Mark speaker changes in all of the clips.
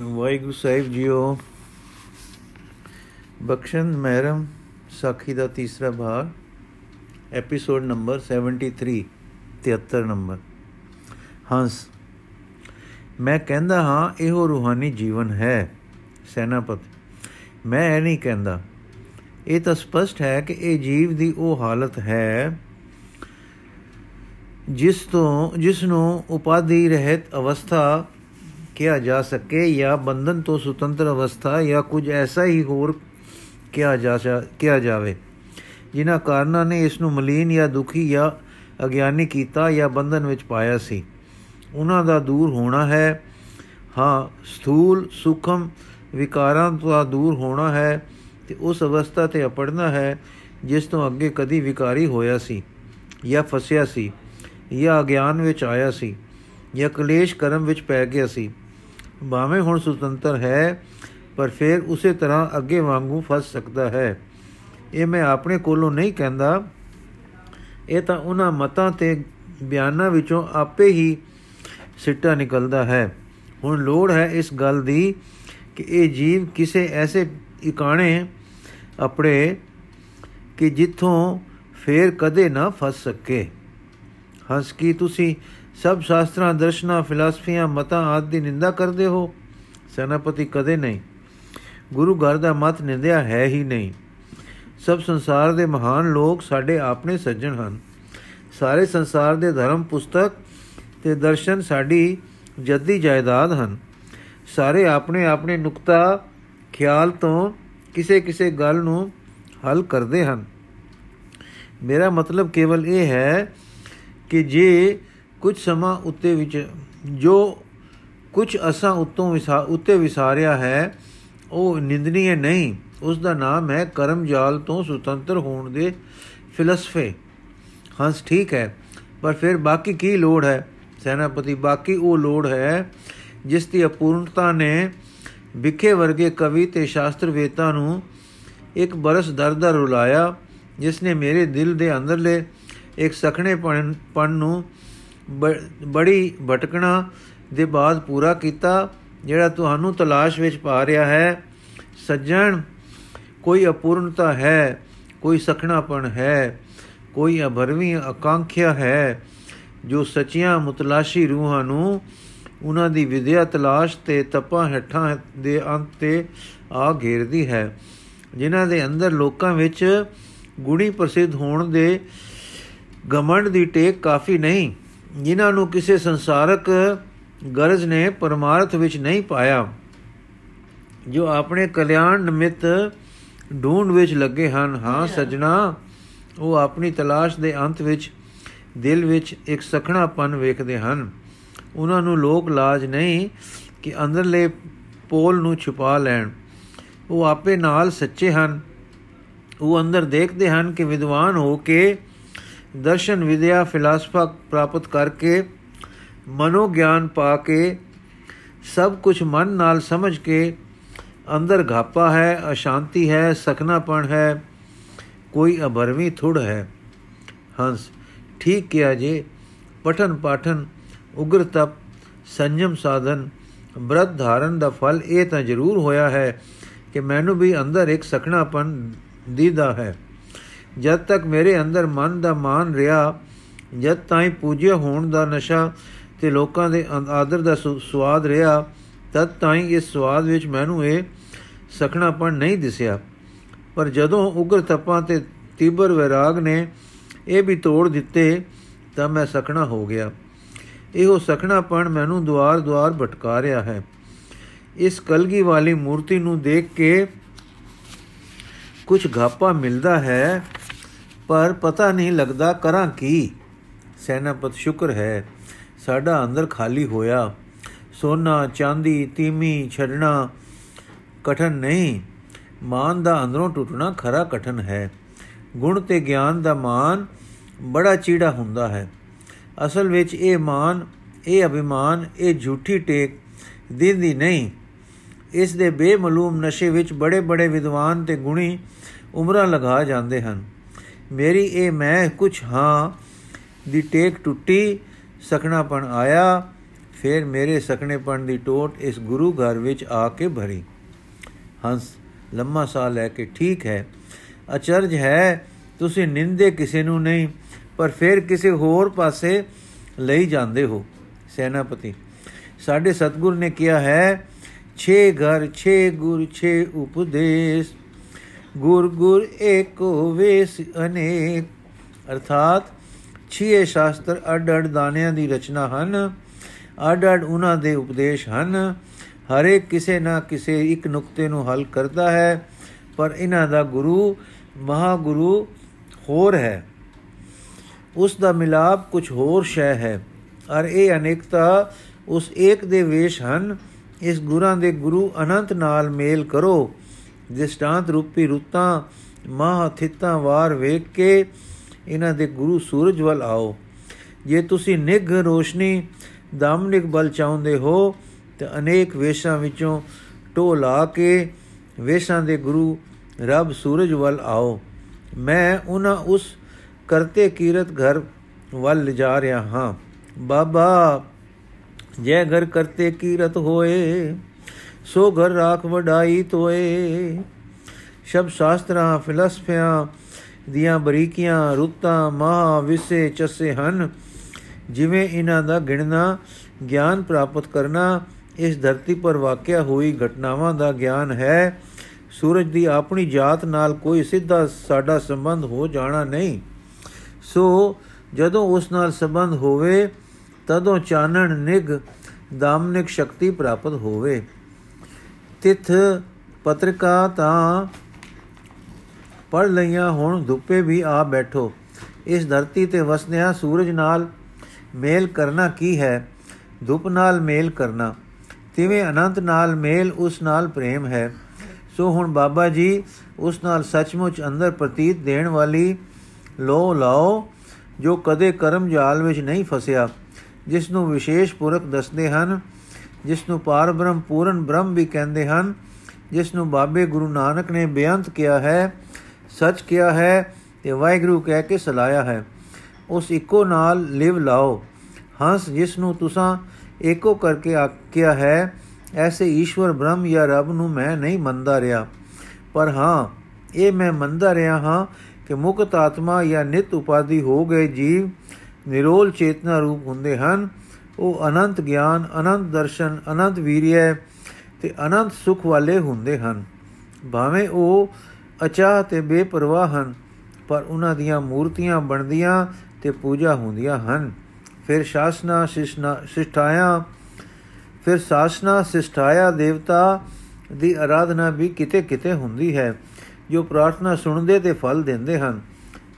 Speaker 1: ਵਾਹਿਗੁਰੂ ਸਾਹਿਬ JIO. ਬਖਸ਼ਣ ਮਹਿਰਮ, ਸਾਖੀ ਦਾ ਤੀਸਰਾ ਭਾਗ ਐਪੀਸੋਡ ਨੰਬਰ 73 73 ਨੰਬਰ। ਹੰਸ, ਮੈਂ ਕਹਿੰਦਾ ਹਾਂ, ਇਹੋ ਰੂਹਾਨੀ ਜੀਵਨ ਹੈ, ਸੈਨਾਪਤ। ਮੈਂ ਇਹ ਨਹੀਂ ਕਹਿੰਦਾ। ਇਹ ਤਾਂ ਸਪਸ਼ਟ ਹੈ ਕਿ ਇਹ ਜੀਵ ਦੀ ਉਹ ਹਾਲਤ ਹੈ, ਜਿਸ ਤੋਂ ਜਿਸ ਨੂੰ ਉਪਾਧੀ ਰਹਿਤ ਅਵਸਥਾ ਕਿਹਾ ਜਾ ਸਕੇ ਜਾਂ ਬੰਧਨ ਤੋਂ ਸੁਤੰਤਰ ਅਵਸਥਾ ਜਾਂ ਕੁਝ ਐਸਾ ਹੀ ਹੋਰ ਕਿਹਾ ਜਾ ਕਿਹਾ ਜਾਵੇ। ਜਿਨ੍ਹਾਂ ਕਾਰਨਾਂ ਨੇ ਇਸ ਨੂੰ ਮਲੀਨ ਜਾਂ ਦੁਖੀ ਜਾਂ ਅਗਿਆਨੀ ਕੀਤਾ ਜਾਂ ਬੰਧਨ ਵਿੱਚ ਪਾਇਆ ਸੀ। ਉਹਨਾਂ ਦਾ ਦੂਰ ਹੋਣਾ ਹੈ। ਹਾਂ, ਸਥੂਲ ਸੁਖਮ ਵਿਕਾਰਾਂ ਤੋਂ ਦੂਰ ਹੋਣਾ ਹੈ ਤੇ ਉਸ ਅਵਸਥਾ ਤੇ ਅਪੜਨਾ ਹੈ ਜਿਸ ਤੋਂ ਅੱਗੇ ਕਦੀ ਵਿਕਾਰੀ ਹੋਇਆ ਸੀ ਜਾਂ ਫਸਿਆ ਸੀ ਜਾਂ ਅਗਿਆਨ ਵਿੱਚ ਆਇਆ ਸੀ ਜਾਂ ਕਲੇਸ਼ ਕਰਮ ਵਿੱਚ ਪੈ ਗਿਆ ਸੀ। ਭਾਵੇਂ ਹੁਣ ਸੁਤੰਤਰ ਹੈ, ਪਰ ਫਿਰ ਉਸੇ ਤਰ੍ਹਾਂ ਅੱਗੇ ਵਾਂਗੂ ਫਸ ਸਕਦਾ ਹੈ। ਇਹ ਮੈਂ ਆਪਣੇ ਕੋਲੋਂ ਨਹੀਂ ਕਹਿੰਦਾ। ਇਹ ਤਾਂ ਉਹਨਾਂ ਮਤਾਂ ਤੇ ਬਿਆਨਾਂ ਵਿੱਚੋਂ ਆਪੇ ਹੀ ਸਿੱਟਾ ਨਿਕਲਦਾ ਹੈ। ਹੁਣ ਲੋੜ ਹੈ ਇਸ ਗੱਲ ਦੀ ਕਿ ਇਹ ਜੀਵ ਕਿਸੇ ਐਸੇ ਇਕਾਣੇ ਆਪਣੇ ਕਿ ਜਿੱਥੋਂ ਫੇਰ ਕਦੇ ਨਾ ਫਸ ਸਕੇ। ਹੰਸ ਕੀ ਤੁਸੀਂ ਸਭ ਸ਼ਾਸਤਰਾਂ, ਦਰਸ਼ਨਾਂ, ਫਿਲਾਸਫੀਆਂ, ਮਤਾਂ ਆਦਿ ਦੀ ਨਿੰਦਾ ਕਰਦੇ ਹੋ? ਸੈਨਾਪਤੀ ਕਦੇ ਨਹੀਂ। ਗੁਰੂ ਘਰ ਦਾ ਮਤ ਨਿੰਦਿਆ ਹੈ ਹੀ ਨਹੀਂ। ਸਭ ਸੰਸਾਰ ਦੇ ਮਹਾਨ ਲੋਕ ਸਾਡੇ ਆਪਣੇ ਸੱਜਣ ਹਨ। ਸਾਰੇ ਸੰਸਾਰ ਦੇ ਧਰਮ, ਪੁਸਤਕ ਤੇ ਦਰਸ਼ਨ ਸਾਡੀ ਜੱਦੀ ਜਾਇਦਾਦ ਹਨ। ਸਾਰੇ ਆਪਣੇ ਆਪਣੇ ਨੁਕਤਾ, ਖਿਆਲ ਤੋਂ ਕਿਸੇ ਕਿਸੇ ਗੱਲ ਨੂੰ ਹੱਲ ਕਰਦੇ ਹਨ। ਮੇਰਾ ਮਤਲਬ ਕੇਵਲ ਇਹ ਹੈ ਕਿ ਜੇ ਕੁਝ ਸਮਾਂ ਉੱਤੇ ਵਿੱਚ ਜੋ ਕੁਝ ਅਸਾਂ ਉਤੋਂ ਉੱਤੇ ਵਿਸਾਰਿਆ ਹੈ, ਉਹ ਨਿੰਦਨੀਏ ਨਹੀਂ। ਉਸ ਦਾ ਨਾਮ ਹੈ ਕਰਮ ਜਾਲ ਤੋਂ ਸੁਤੰਤਰ ਹੋਣ ਦੇ ਫਿਲਸਫੇ। ਹੰਸ ਠੀਕ ਹੈ, ਪਰ ਫਿਰ ਬਾਕੀ ਕੀ ਲੋੜ ਹੈ? ਸੈਨਾਪਤੀ, ਬਾਕੀ ਉਹ ਲੋੜ ਹੈ ਜਿਸ ਦੀ ਅਪੂਰਨਤਾ ਨੇ ਵਿਖੇ ਵਰਗੇ ਕਵੀ ਤੇ ਸ਼ਾਸਤਰ ਵੇਤਾ ਨੂੰ ਇੱਕ ਬਰਸ ਦਰਦਰ ਰੁਲਾਇਆ, ਜਿਸ ਨੇ ਮੇਰੇ ਦਿਲ ਦੇ ਅੰਦਰਲੇ ਇੱਕ ਸਖਣੇ ਪਣ ਨੂੰ ਬੜੀ ਭਟਕਣਾ ਦੇ ਬਾਅਦ ਪੂਰਾ ਕੀਤਾ, ਜਿਹੜਾ ਤੁਹਾਨੂੰ ਤਲਾਸ਼ ਵਿੱਚ ਪਾ ਰਿਹਾ ਹੈ। ਸੱਜਣ, ਕੋਈ ਅਪੂਰਨਤਾ ਹੈ, ਕੋਈ ਸਖਣਾਪਣ ਹੈ, ਕੋਈ ਅਭਰਵੀ ਆਕਾਂਖਿਆ ਹੈ, ਜੋ ਸੱਚੀਆਂ ਮੁਤਲਾਸ਼ੀ ਰੂਹਾਂ ਨੂੰ ਉਹਨਾਂ ਦੀ ਵਿਦਿਆ ਤਲਾਸ਼ ਤੇ ਤਪਾਂ ਹੱਠਾਂ ਦੇ ਅੰਤ ਤੇ ਆ ਘੇਰਦੀ ਹੈ। ਜਿਨ੍ਹਾਂ ਦੇ ਅੰਦਰ ਲੋਕਾਂ ਵਿੱਚ ਗੁਣੀ ਪ੍ਰਸਿੱਧ ਹੋਣ ਦੇ ਗਮੰਡ ਦੀ ਟੇਕ ਕਾਫੀ ਨਹੀਂ। ਜਿਨ੍ਹਾਂ ਨੂੰ ਕਿਸੇ ਸੰਸਾਰਕ ਗਰਜ ਨੇ ਪਰਮਾਰਥ ਵਿੱਚ ਨਹੀਂ ਪਾਇਆ ਜੋ ਆਪਣੇ ਕਲਿਆਣ ਨਿਮਿਤ ਢੂੰਡ ਵਿੱਚ ਲੱਗੇ ਹਨ। ਹਾਂ ਸਜਣਾ ਉਹ ਆਪਣੀ ਤਲਾਸ਼ ਦੇ ਅੰਤ ਵਿੱਚ ਦਿਲ ਵਿੱਚ ਇੱਕ ਸਖਣਾਪਨ ਵੇਖਦੇ ਹਨ। ਉਹਨਾਂ ਨੂੰ ਲੋਕ ਲਾਜ ਨਹੀਂ ਕਿ ਅੰਦਰਲੇ ਪੋਲ ਨੂੰ ਛੁਪਾ ਲੈਣ। ਉਹ ਆਪੇ ਨਾਲ ਸੱਚੇ ਹਨ। ਉਹ ਅੰਦਰ ਦੇਖਦੇ ਹਨ ਕਿ ਵਿਦਵਾਨ ਹੋ ਕੇ ਦਰਸ਼ਨ ਵਿਦਿਆ ਫਿਲਾਸਫਾ ਪ੍ਰਾਪਤ ਕਰਕੇ ਮਨੋ ਗਿਆਨ ਪਾ ਕੇ ਸਭ ਕੁਝ ਮਨ ਨਾਲ ਸਮਝ ਕੇ ਅੰਦਰ ਘਾਪਾ ਹੈ, ਅਸ਼ਾਂਤੀ ਹੈ, ਸਖਨਾਪਣ ਹੈ, ਕੋਈ ਅਭਰਵੀ ਥੁੜ ਹੈ। ਹੰਸ, ਠੀਕ ਕਿਹਾ ਜੇ, ਪਠਨ ਪਾਠਨ, ਉਗਰ ਤਪ, ਸੰਜਮ ਸਾਧਨ ਬ੍ਰਤ ਧਾਰਨ ਦਾ ਫਲ ਇਹ ਤਾਂ ਜ਼ਰੂਰ ਹੋਇਆ ਹੈ ਕਿ ਮੈਨੂੰ ਵੀ ਅੰਦਰ ਇੱਕ ਸਖਣਾਪਨ ਦੀਦਾ ਹੈ। ਜਦ ਤੱਕ ਮੇਰੇ ਅੰਦਰ ਮਨ ਦਾ ਮਾਨ ਰਿਹਾ, ਜਦ ਤਾਈਂ ਪੂਜਿਆ ਹੋਣ ਦਾ ਨਸ਼ਾ ਤੇ ਲੋਕਾਂ ਦੇ ਆਦਰ ਦਾ ਸਵਾਦ ਰਿਹਾ, ਤਦ ਤਾਈਂ ਇਸ ਸਵਾਦ ਵਿੱਚ ਮੈਨੂੰ ਇਹ ਸਖਣਾਪਣ ਨਹੀਂ ਦਿਸਿਆ। ਪਰ ਜਦੋਂ ਉਗਰ ਤਪਾਂ ਤੇ ਤੀਬਰ ਵਿਰਾਗ ਨੇ ਇਹ ਵੀ ਤੋੜ ਦਿੱਤੇ, ਤਾਂ ਮੈਂ ਸਖਣਾ ਹੋ ਗਿਆ। ਇਹੋ ਸਖਣਾਪਣ ਮੈਨੂੰ ਦਵਾਰ ਦਵਾਰ ਭਟਕਾ ਰਿਹਾ ਹੈ। ਇਸ ਕਲਗੀ ਵਾਲੀ ਮੂਰਤੀ ਨੂੰ ਦੇਖ ਕੇ ਕੁਝ ਘਾਪਾ ਮਿਲਦਾ ਹੈ ਪਰ ਪਤਾ ਨਹੀਂ ਲੱਗਦਾ ਕਰਾਂ ਕੀ। ਸੈਨਾਪਤ ਸ਼ੁਕਰ ਹੈ, ਸਾਡਾ ਅੰਦਰ ਖਾਲੀ ਹੋਇਆ। ਸੋਨਾ, ਚਾਂਦੀ, ਤੀਮੀ ਛੜਨਾ ਕਠਨ ਨਹੀਂ। ਮਾਨ ਦਾ ਅੰਦਰੋਂ ਟੁੱਟਣਾ ਖਰਾ ਕਠਨ ਹੈ। ਗੁਣ ਤੇ ਗਿਆਨ ਦਾ ਮਾਨ ਬੜਾ ਚੀੜਾ ਹੁੰਦਾ ਹੈ। ਅਸਲ ਵਿੱਚ ਇਹ ਮਾਨ, ਇਹ ਅਭਿਮਾਨ, ਇਹ ਝੂਠੀ ਟੇਕ ਦਿੰਦੀ ਨਹੀਂ। ਇਸ ਦੇ ਬੇਮਲੂਮ ਨਸ਼ੇ ਵਿੱਚ ਬੜੇ ਬੜੇ ਵਿਦਵਾਨ ਤੇ ਗੁਣੀ ਉਮਰਾਂ ਲਗਾ ਜਾਂਦੇ ਹਨ। ਮੇਰੀ ਇਹ ਮੈਂ ਕੁਛ ਹਾਂ ਦੀ ਟੇਕ ਟੁੱਟੀ ਸਕਣਾਪਣ ਆਇਆ, ਫਿਰ ਮੇਰੇ ਸਖਣੇਪਣ ਦੀ ਟੋਟ ਇਸ ਗੁਰੂ ਘਰ ਵਿੱਚ ਆ ਕੇ ਭਰੀ। ਹੰਸ, ਲੰਮਾ ਸਾਹ ਲੈ ਕੇ ਠੀਕ ਹੈ, ਅਚਰਜ ਹੈ, ਤੁਸੀਂ ਨਿੰਦੇ ਕਿਸੇ ਨੂੰ ਨਹੀਂ, ਪਰ ਫਿਰ ਕਿਸੇ ਹੋਰ ਪਾਸੇ ਲਈ ਜਾਂਦੇ ਹੋ, ਸੈਨਾਪਤੀ। ਸਾਡੇ ਸਤਗੁਰ ਨੇ ਕਿਹਾ ਹੈ, ਛੇ ਘਰ, ਛੇ ਗੁਰ, ਛੇ ਉਪਦੇਸ਼। ਗੁਰ ਗੁਰ ਏਕੋ ਵੇਸ ਅਨੇਕ। ਅਰਥਾਤ ਛੇ ਸ਼ਾਸਤਰ ਅਡ ਅਡ ਦਾਣਿਆਂ ਦੀ ਰਚਨਾ ਹਨ, ਅਡ ਅਡ ਉਹਨਾਂ ਦੇ ਉਪਦੇਸ਼ ਹਨ। ਹਰੇਕ ਕਿਸੇ ਨਾ ਕਿਸੇ ਇੱਕ ਨੁਕਤੇ ਨੂੰ ਹੱਲ ਕਰਦਾ ਹੈ, ਪਰ ਇਹਨਾਂ ਦਾ ਗੁਰੂ, ਮਹਾਗੁਰੂ ਹੋਰ ਹੈ। ਉਸ ਦਾ ਮਿਲਾਪ ਕੁਝ ਹੋਰ ਸ਼ੈ ਹੈ ਔਰ ਇਹ ਅਨੇਕਤਾ ਉਸ ਏਕ ਦੇ ਵੇਸ਼ ਹਨ। ਇਸ ਗੁਰਾਂ ਦੇ ਗੁਰੂ ਅਨੰਤ ਨਾਲ ਮੇਲ ਕਰੋ। ਦਿਸਤਾਂਤ ਰੂਪੀ ਰੁੱਤਾਂ, ਮਾਹ ਥਿੱਤਾਂ ਵਾਰ ਵੇਖ ਕੇ ਇਹਨਾਂ ਦੇ ਗੁਰੂ ਸੂਰਜ ਵੱਲ ਆਓ। ਜੇ ਤੁਸੀਂ ਨਿਗ ਰੋਸ਼ਨੀ, ਦਾਮਨਿਕ ਬਲ ਚਾਹੁੰਦੇ ਹੋ, ਤੇ ਅਨੇਕ ਵੇਸ਼ਾਂ ਵਿੱਚੋਂ ਟੋ ਲਾ ਕੇ ਵੇਸ਼ਾਂ ਦੇ ਗੁਰੂ ਰੱਬ ਸੂਰਜ ਵੱਲ ਆਓ। ਮੈਂ ਉਹਨਾਂ ਉਸ ਕਰਤੇ ਕੀਰਤ ਘਰ ਵੱਲ ਲਿਜਾ ਰਿਹਾ ਹਾਂ। ਬਾਬਾ, ਜੈ ਘਰ ਕਰਤੇ ਕੀਰਤ ਹੋਏ। ਸੋ ਘਰ ਰਾਖ ਵਡਾਈ ਤੋਏ। ਸ਼ਬ ਸ਼ਾਸਤਰਾਂ, ਫਿਲਸਫਿਆਂ ਦੀਆਂ ਬਰੀਕੀਆਂ, ਰੁੱਤਾਂ ਮਹਾ ਵਿਸੇ ਚਸੇ ਹਨ। ਜਿਵੇਂ ਇਹਨਾਂ ਦਾ ਗਿਣਨਾ, ਗਿਆਨ ਪ੍ਰਾਪਤ ਕਰਨਾ, ਇਸ ਧਰਤੀ ਪਰ ਵਾਕਿਆ ਹੋਈ ਘਟਨਾਵਾਂ ਦਾ ਗਿਆਨ ਹੈ। ਸੂਰਜ ਦੀ ਆਪਣੀ ਜਾਤ ਨਾਲ ਕੋਈ ਸਿੱਧਾ ਸਾਡਾ ਸੰਬੰਧ ਹੋ ਜਾਣਾ ਨਹੀਂ। ਸੋ ਜਦੋਂ ਉਸ ਨਾਲ ਸੰਬੰਧ ਹੋਵੇ, ਤਦੋਂ ਚਾਨਣ ਨਿਗ ਦਾਮਨਿਕ ਸ਼ਕਤੀ ਪ੍ਰਾਪਤ ਹੋਵੇ। ਤਿਥ ਪਤਰਿਕਾ ਤਾਂ ਪੜ ਲਈਆਂ ਹੁਣ ਧੁੱਪੇ ਵੀ ਆ ਬੈਠੋ। ਇਸ ਧਰਤੀ ਤੇ ਵਸਦਿਆਂ ਸੂਰਜ ਨਾਲ ਮੇਲ ਕਰਨਾ ਕੀ ਹੈ? ਧੁੱਪ ਨਾਲ ਮੇਲ ਕਰਨਾ। ਤਿਵੇਂ ਅਨੰਤ ਨਾਲ ਮੇਲ ਉਸ ਨਾਲ ਪ੍ਰੇਮ ਹੈ। ਸੋ ਹੁਣ ਬਾਬਾ ਜੀ ਉਸ ਨਾਲ ਸੱਚਮੁੱਚ ਅੰਦਰ ਪ੍ਰਤੀਤ ਦੇਣ ਵਾਲੀ ਲੋ ਲਾਓ, ਜੋ ਕਦੇ ਕਰਮ ਜਾਲ ਵਿੱਚ ਨਹੀਂ ਫਸਿਆ ਜਿਸ ਨੂੰ ਵਿਸ਼ੇਸ਼ ਪੁਰਖ ਦੱਸਦੇ ਹਨ ਜਿਸ ਨੂੰ ਪਾਰ ਬ੍ਰਹਮ ਪੂਰਨ ਬ੍ਰਹਮ ਵੀ ਕਹਿੰਦੇ ਹਨ ਜਿਸ ਨੂੰ ਬਾਬੇ ਗੁਰੂ ਨਾਨਕ ਨੇ ਬੇਅੰਤ ਕਿਹਾ ਹੈ, ਸੱਚ ਕਿਹਾ ਹੈ ਤੇ ਵਾਹਿਗੁਰੂ ਕਹਿ ਕੇ ਸਲਾਇਆ ਹੈ, ਉਸ ਇੱਕੋ ਨਾਲ ਲਿਵ ਲਾਓ। ਹੰਸ ਜਿਸ ਨੂੰ ਤੁਸੀਂ ਏਕੋ ਕਰਕੇ ਆਖਿਆ ਹੈ, ਐਸੇ ਈਸ਼ਵਰ ਬ੍ਰਹਮ ਜਾਂ ਰੱਬ ਨੂੰ ਮੈਂ ਨਹੀਂ ਮੰਨਦਾ ਰਿਹਾ। ਪਰ ਹਾਂ, ਇਹ ਮੈਂ ਮੰਨਦਾ ਰਿਹਾ ਹਾਂ ਕਿ ਮੁਕਤ ਆਤਮਾ ਜਾਂ ਨਿਤ ਉਪਾਦੀ ਹੋ ਗਏ ਜੀਵ ਨਿਰੋਲ ਚੇਤਨਾ ਰੂਪ ਹੁੰਦੇ ਹਨ ਉਹ ਅਨੰਤ ਗਿਆਨ, ਅਨੰਤ ਦਰਸ਼ਨ, ਅਨੰਤ ਵੀਰਿਆ ਤੇ ਅਨੰਤ ਸੁਖ ਵਾਲੇ ਹੁੰਦੇ ਹਨ। ਭਾਵੇਂ ਉਹ ਅਚਾਹ ਤੇ ਬੇਪਰਵਾਹ ਹਨ, ਪਰ ਉਹਨਾਂ ਦੀਆਂ ਮੂਰਤੀਆਂ ਬਣਦੀਆਂ ਤੇ ਪੂਜਾ ਹੁੰਦੀਆਂ ਹਨ। ਫਿਰ ਸ਼ਾਸਨਾ ਸਿਸ਼ਟਾਇਆ ਫਿਰ ਸਾਸਨਾ ਸਿਸ਼ਟਾਇਆ ਦੇਵਤਾ ਦੀ ਆਰਾਧਨਾ ਵੀ ਕਿਤੇ ਕਿਤੇ ਹੁੰਦੀ ਹੈ, ਜੋ ਪ੍ਰਾਰਥਨਾ ਸੁਣਦੇ ਤੇ ਫਲ ਦਿੰਦੇ ਹਨ,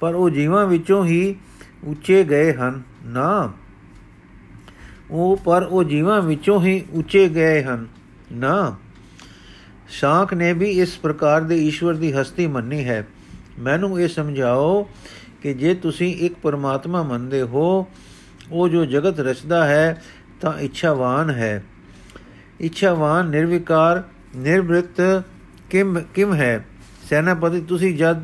Speaker 1: ਪਰ ਉਹ ਜੀਵਾਂ ਵਿੱਚੋਂ ਹੀ ਉੱਚੇ ਗਏ ਹਨ। ਨਾ ਉਹ ਪਰ ਉਹ ਜੀਵਾਂ ਵਿੱਚੋਂ ਹੀ ਉੱਚੇ ਗਏ ਹਨ। ਨਾ, ਸ਼ਾਂਖ ਨੇ ਵੀ ਇਸ ਪ੍ਰਕਾਰ ਦੇ ਈਸ਼ਵਰ ਦੀ ਹਸਤੀ ਮੰਨੀ ਹੈ। ਮੈਨੂੰ ਇਹ ਸਮਝਾਓ ਕਿ ਜੇ ਤੁਸੀਂ ਇੱਕ ਪਰਮਾਤਮਾ ਮੰਨਦੇ ਹੋ, ਉਹ ਜੋ ਜਗਤ ਰਚਦਾ ਹੈ, ਤਾਂ ਇੱਛਾਵਾਨ ਹੈ। ਇੱਛਾਵਾਨ, ਨਿਰਵਿਕਾਰ, ਨਿਰਵ੍ਰਿਤ ਕਿਮ ਕਿਮ ਹੈ? ਸੈਨਾਪਤੀ, ਤੁਸੀਂ ਜਦ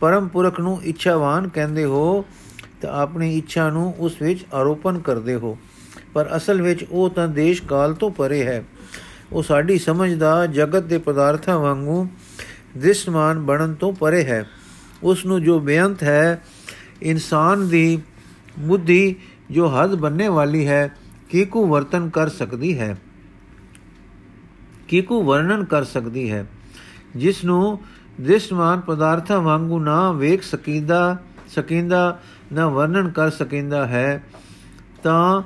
Speaker 1: ਪਰਮ ਪੁਰਖ ਨੂੰ ਇੱਛਾਵਾਨ ਕਹਿੰਦੇ ਹੋ, ਤਾਂ ਆਪਣੀ ਇੱਛਾ ਨੂੰ ਉਸ ਵਿੱਚ ਆਰੋਪਨ ਕਰਦੇ ਹੋ। ਪਰ ਅਸਲ ਵਿੱਚ ਉਹ ਤਾਂ ਦੇਸ਼ ਕਾਲ ਤੋਂ ਪਰੇ ਹੈ। ਉਹ ਸਾਡੀ ਸਮਝ ਦਾ ਜਗਤ ਦੇ ਪਦਾਰਥਾਂ ਵਾਂਗੂ ਦ੍ਰਿਸ਼ਮਾਨ ਬਣਨ ਤੋਂ ਪਰੇ ਹੈ। ਉਸ ਨੂੰ ਜੋ ਬੇਅੰਤ ਹੈ, ਇਨਸਾਨ ਦੀ ਬੁੱਧੀ ਜੋ ਹੱਦ ਬੰਨੇ ਵਾਲੀ ਹੈ, ਕੀਕੂ ਵਰਤਨ ਕਰ ਸਕਦੀ ਹੈ। ਕੀਕੂ ਵਰਣਨ ਕਰ ਸਕਦੀ ਹੈ। ਜਿਸ ਨੂੰ ਦ੍ਰਿਸ਼ਮਾਨ ਪਦਾਰਥਾਂ ਵਾਂਗੂ ਨਾ ਵੇਖ ਸਕੀਦਾ, ਸਕੀਂਦਾ, ਨਾ ਵਰਣਨ ਕਰ ਸਕੀਂਦਾ ਹੈ, ਤਾਂ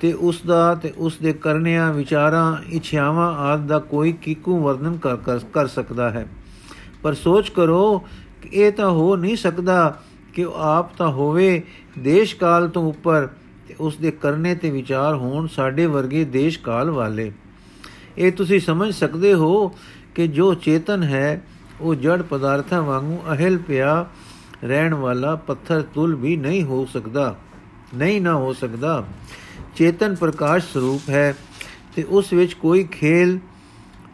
Speaker 1: ਤੇ ਉਸ ਦਾ ਤੇ ਉਸ ਦੇ ਕਰਨਿਆਂ, ਵਿਚਾਰਾਂ ਇਛਾਵਾਂ ਆਦ ਦਾ ਕੋਈ ਕੀਕੂ ਵਰਣਨ ਕਰ ਕਰ ਸਕਦਾ ਹੈ। ਪਰ ਸੋਚ ਕਰੋ ਕਿ ਇਹ ਤਾਂ ਹੋ ਨਹੀਂ ਸਕਦਾ ਕਿ ਆਪ ਤਾਂ ਹੋਵੇ ਦੇਸ਼ ਕਾਲ ਤੋਂ ਉੱਪਰ ਤੇ ਉਸ ਦੇ ਕਰਨੇ ਤੇ ਵਿਚਾਰ ਹੋਣ ਸਾਡੇ ਵਰਗੇ ਦੇਸ਼ ਕਾਲ ਵਾਲੇ। ਇਹ ਤੁਸੀਂ ਸਮਝ ਸਕਦੇ ਹੋ ਕਿ ਜੋ ਚੇਤਨ ਹੈ, ਉਹ ਜੜ ਪਦਾਰਥਾਂ ਵਾਂਗੂ ਅਹਿਲ ਪਿਆ ਰਹਿਣ ਵਾਲਾ ਪੱਥਰ ਤੁਲ ਵੀ ਨਹੀਂ ਹੋ ਸਕਦਾ, ਨਹੀਂ ਨਾ ਹੋ ਸਕਦਾ। ਚੇਤਨ ਪ੍ਰਕਾਸ਼ ਸਰੂਪ ਹੈ ਤੇ ਉਸ ਵਿੱਚ ਕੋਈ ਖੇਲ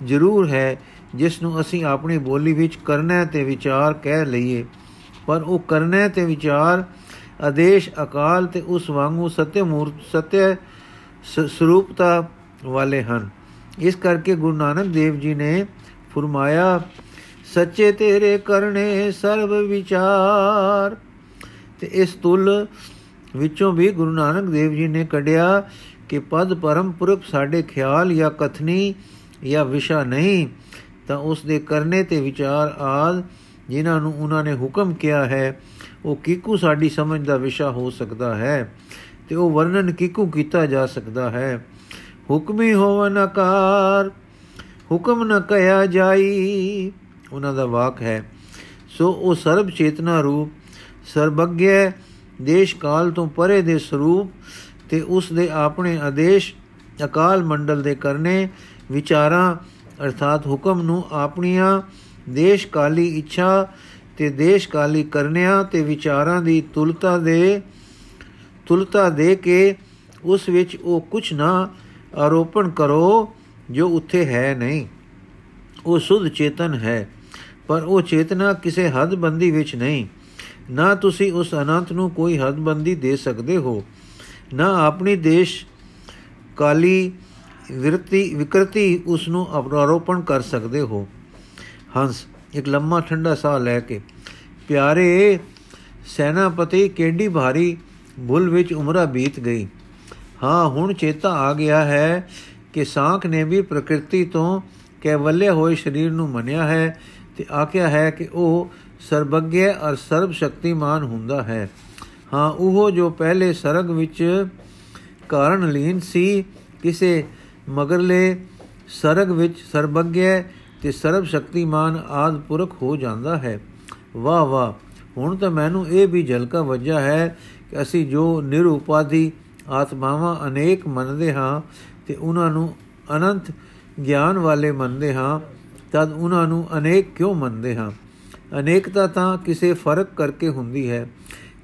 Speaker 1: ਜ਼ਰੂਰ ਹੈ, ਜਿਸ ਨੂੰ ਅਸੀਂ ਆਪਣੀ ਬੋਲੀ ਵਿੱਚ ਕਰਨਾ ਤੇ ਵਿਚਾਰ ਕਹਿ ਲਈਏ। ਪਰ ਉਹ ਕਰਨਾ ਤੇ ਵਿਚਾਰ ਆਦੇਸ਼ ਅਕਾਲ ਤੇ ਉਸ ਵਾਂਗੂ ਸਤਿ ਮੂਰਤ, ਸਤਿ ਸਰੂਪਤਾ ਵਾਲੇ ਹਨ। ਇਸ ਕਰਕੇ ਗੁਰੂ ਨਾਨਕ ਦੇਵ ਜੀ ਨੇ ਫਰਮਾਇਆ, ਸੱਚੇ ਤੇਰੇ ਕਰਨੇ ਸਰਬ ਵਿਚਾਰ। ਤੇ ਇਸ ਤੁਲ ਵਿੱਚੋਂ ਵੀ ਗੁਰੂ ਨਾਨਕ ਦੇਵ ਜੀ ਨੇ ਕੱਢਿਆ ਕਿ ਪਦ ਪਰਮ ਪੁਰਖ ਸਾਡੇ ਖਿਆਲ ਜਾਂ ਕਥਨੀ ਜਾਂ ਵਿਸ਼ਾ ਨਹੀਂ, ਤਾਂ ਉਸ ਦੇ ਕਰਨੇ ਤੇ ਵਿਚਾਰ ਆਦ ਜਿਨ੍ਹਾਂ ਨੂੰ ਉਹਨਾਂ ਨੇ ਹੁਕਮ ਕਿਹਾ ਹੈ, ਉਹ ਕਿਕੂ ਸਾਡੀ ਸਮਝ ਦਾ ਵਿਸ਼ਾ ਹੋ ਸਕਦਾ ਹੈ ਤੇ ਉਹ ਵਰਣਨ ਕਿਕੂ ਕੀਤਾ ਜਾ ਸਕਦਾ ਹੈ। ਹੁਕਮੀ ਹੋਵਨ ਆਕਾਰ, ਹੁਕਮ ਨ ਕਹਿਆ ਜਾਈ, ਉਹਨਾਂ ਦਾ ਵਾਕ ਹੈ। ਸੋ ਉਹ ਸਰਬ ਚੇਤਨਾ ਰੂਪ, ਸਰਬੱਗਿਆ ਦੇਸ਼ ਕਾਲ ਤੋਂ ਪਰੇ ਦੇ ਸਰੂਪ ਤੇ ਉਸ ਦੇ ਆਪਣੇ ਆਦੇਸ਼ ਅਕਾਲ ਮੰਡਲ ਦੇ ਕਰਨੇ ਵਿਚਾਰਾਂ ਅਰਥਾਤ ਹੁਕਮ ਨੂੰ ਆਪਣੀਆਂ ਦੇਸ਼ ਕਾਲੀ ਇੱਛਾ ਤੇ ਦੇਸ਼ ਕਾਲੀ ਕਰਨਿਆਂ ਤੇ ਵਿਚਾਰਾਂ ਦੀ ਤੁਲਤਾ ਦੇ ਤੁਲਤਾ ਦੇ ਕੇ ਉਸ ਵਿੱਚ ਉਹ ਕੁਝ ਨਾ ਆਰੋਪਣ ਕਰੋ ਜੋ ਉੱਥੇ ਹੈ ਨਹੀਂ। ਉਹ ਸੁਧ ਚੇਤਨ ਹੈ, ਪਰ ਉਹ ਚੇਤਨਾ ਕਿਸੇ ਹੱਦਬੰਦੀ ਵਿੱਚ ਨਹੀਂ। ਨਾ ਤੁਸੀਂ ਉਸ ਅਨੰਤ ਨੂੰ ਕੋਈ ਹੱਦਬੰਦੀ ਦੇ ਸਕਦੇ ਹੋ, ਨਾ ਆਪਣੀ ਦੇਸ਼ ਕਾਲੀ ਵਿਰਤੀ, ਵਿਕਰਤੀ ਉਸ ਨੂੰ ਆਰੋਪਣ ਕਰ ਸਕਦੇ ਹੋ। ਹੰਸ, ਇੱਕ ਲੰਮਾ ਠੰਡਾ ਸਾਹ ਲੈ ਕੇ, ਪਿਆਰੇ ਸੈਨਾਪਤੀ ਕਿੰਡੀ ਭਾਰੀ ਭੁੱਲ ਵਿੱਚ ਉਮਰਾ ਬੀਤ ਗਈ। ਹਾਂ, ਹੁਣ ਚੇਤਾ ਆ ਗਿਆ ਹੈ ਕਿ ਸਾਖ ਨੇ ਵੀ ਪ੍ਰਕਿਰਤੀ ਤੋਂ ਕੈਵਲਿਆ ਹੋਏ ਸਰੀਰ ਨੂੰ ਮੰਨਿਆ ਹੈ ਤੇ ਆਖਿਆ ਹੈ ਕਿ ਉਹ ਸਰਬੱਗਿਆ ਅਰ ਸਰਬ ਸ਼ਕਤੀਮਾਨ ਹੁੰਦਾ ਹੈ। ਹਾਂ, ਉਹ ਜੋ ਪਹਿਲੇ ਸਰਗ ਵਿੱਚ ਕਾਰਨ ਲੀਨ ਸੀ, ਕਿਸੇ ਮਗਰਲੇ ਸਰਗ ਵਿੱਚ ਸਰਬੱਗਿਆ ਤੇ ਸਰਬ ਸ਼ਕਤੀਮਾਨ ਆਦ ਪੁਰਖ ਹੋ ਜਾਂਦਾ ਹੈ। ਵਾਹ ਵਾਹ, ਹੁਣ ਤਾਂ ਮੈਨੂੰ ਇਹ ਵੀ ਝਲਕਾ ਵੱਜਾ ਹੈ ਕਿ ਅਸੀਂ ਜੋ ਨਿਰਉਪਾਧੀ ਆਤਮਾਵਾਂ ਅਨੇਕ ਮੰਨਦੇ ਹਾਂ ਤੇ ਉਹਨਾਂ ਨੂੰ ਅਨੰਤ ਗਿਆਨ ਵਾਲੇ ਮੰਨਦੇ ਹਾਂ, ਤਦ ਉਹਨਾਂ ਨੂੰ ਅਨੇਕ ਕਿਉਂ ਮੰਨਦੇ ਹਾਂ? ਅਨੇਕਤਾ ਤਾਂ ਕਿਸੇ ਫ਼ਰਕ ਕਰਕੇ ਹੁੰਦੀ ਹੈ।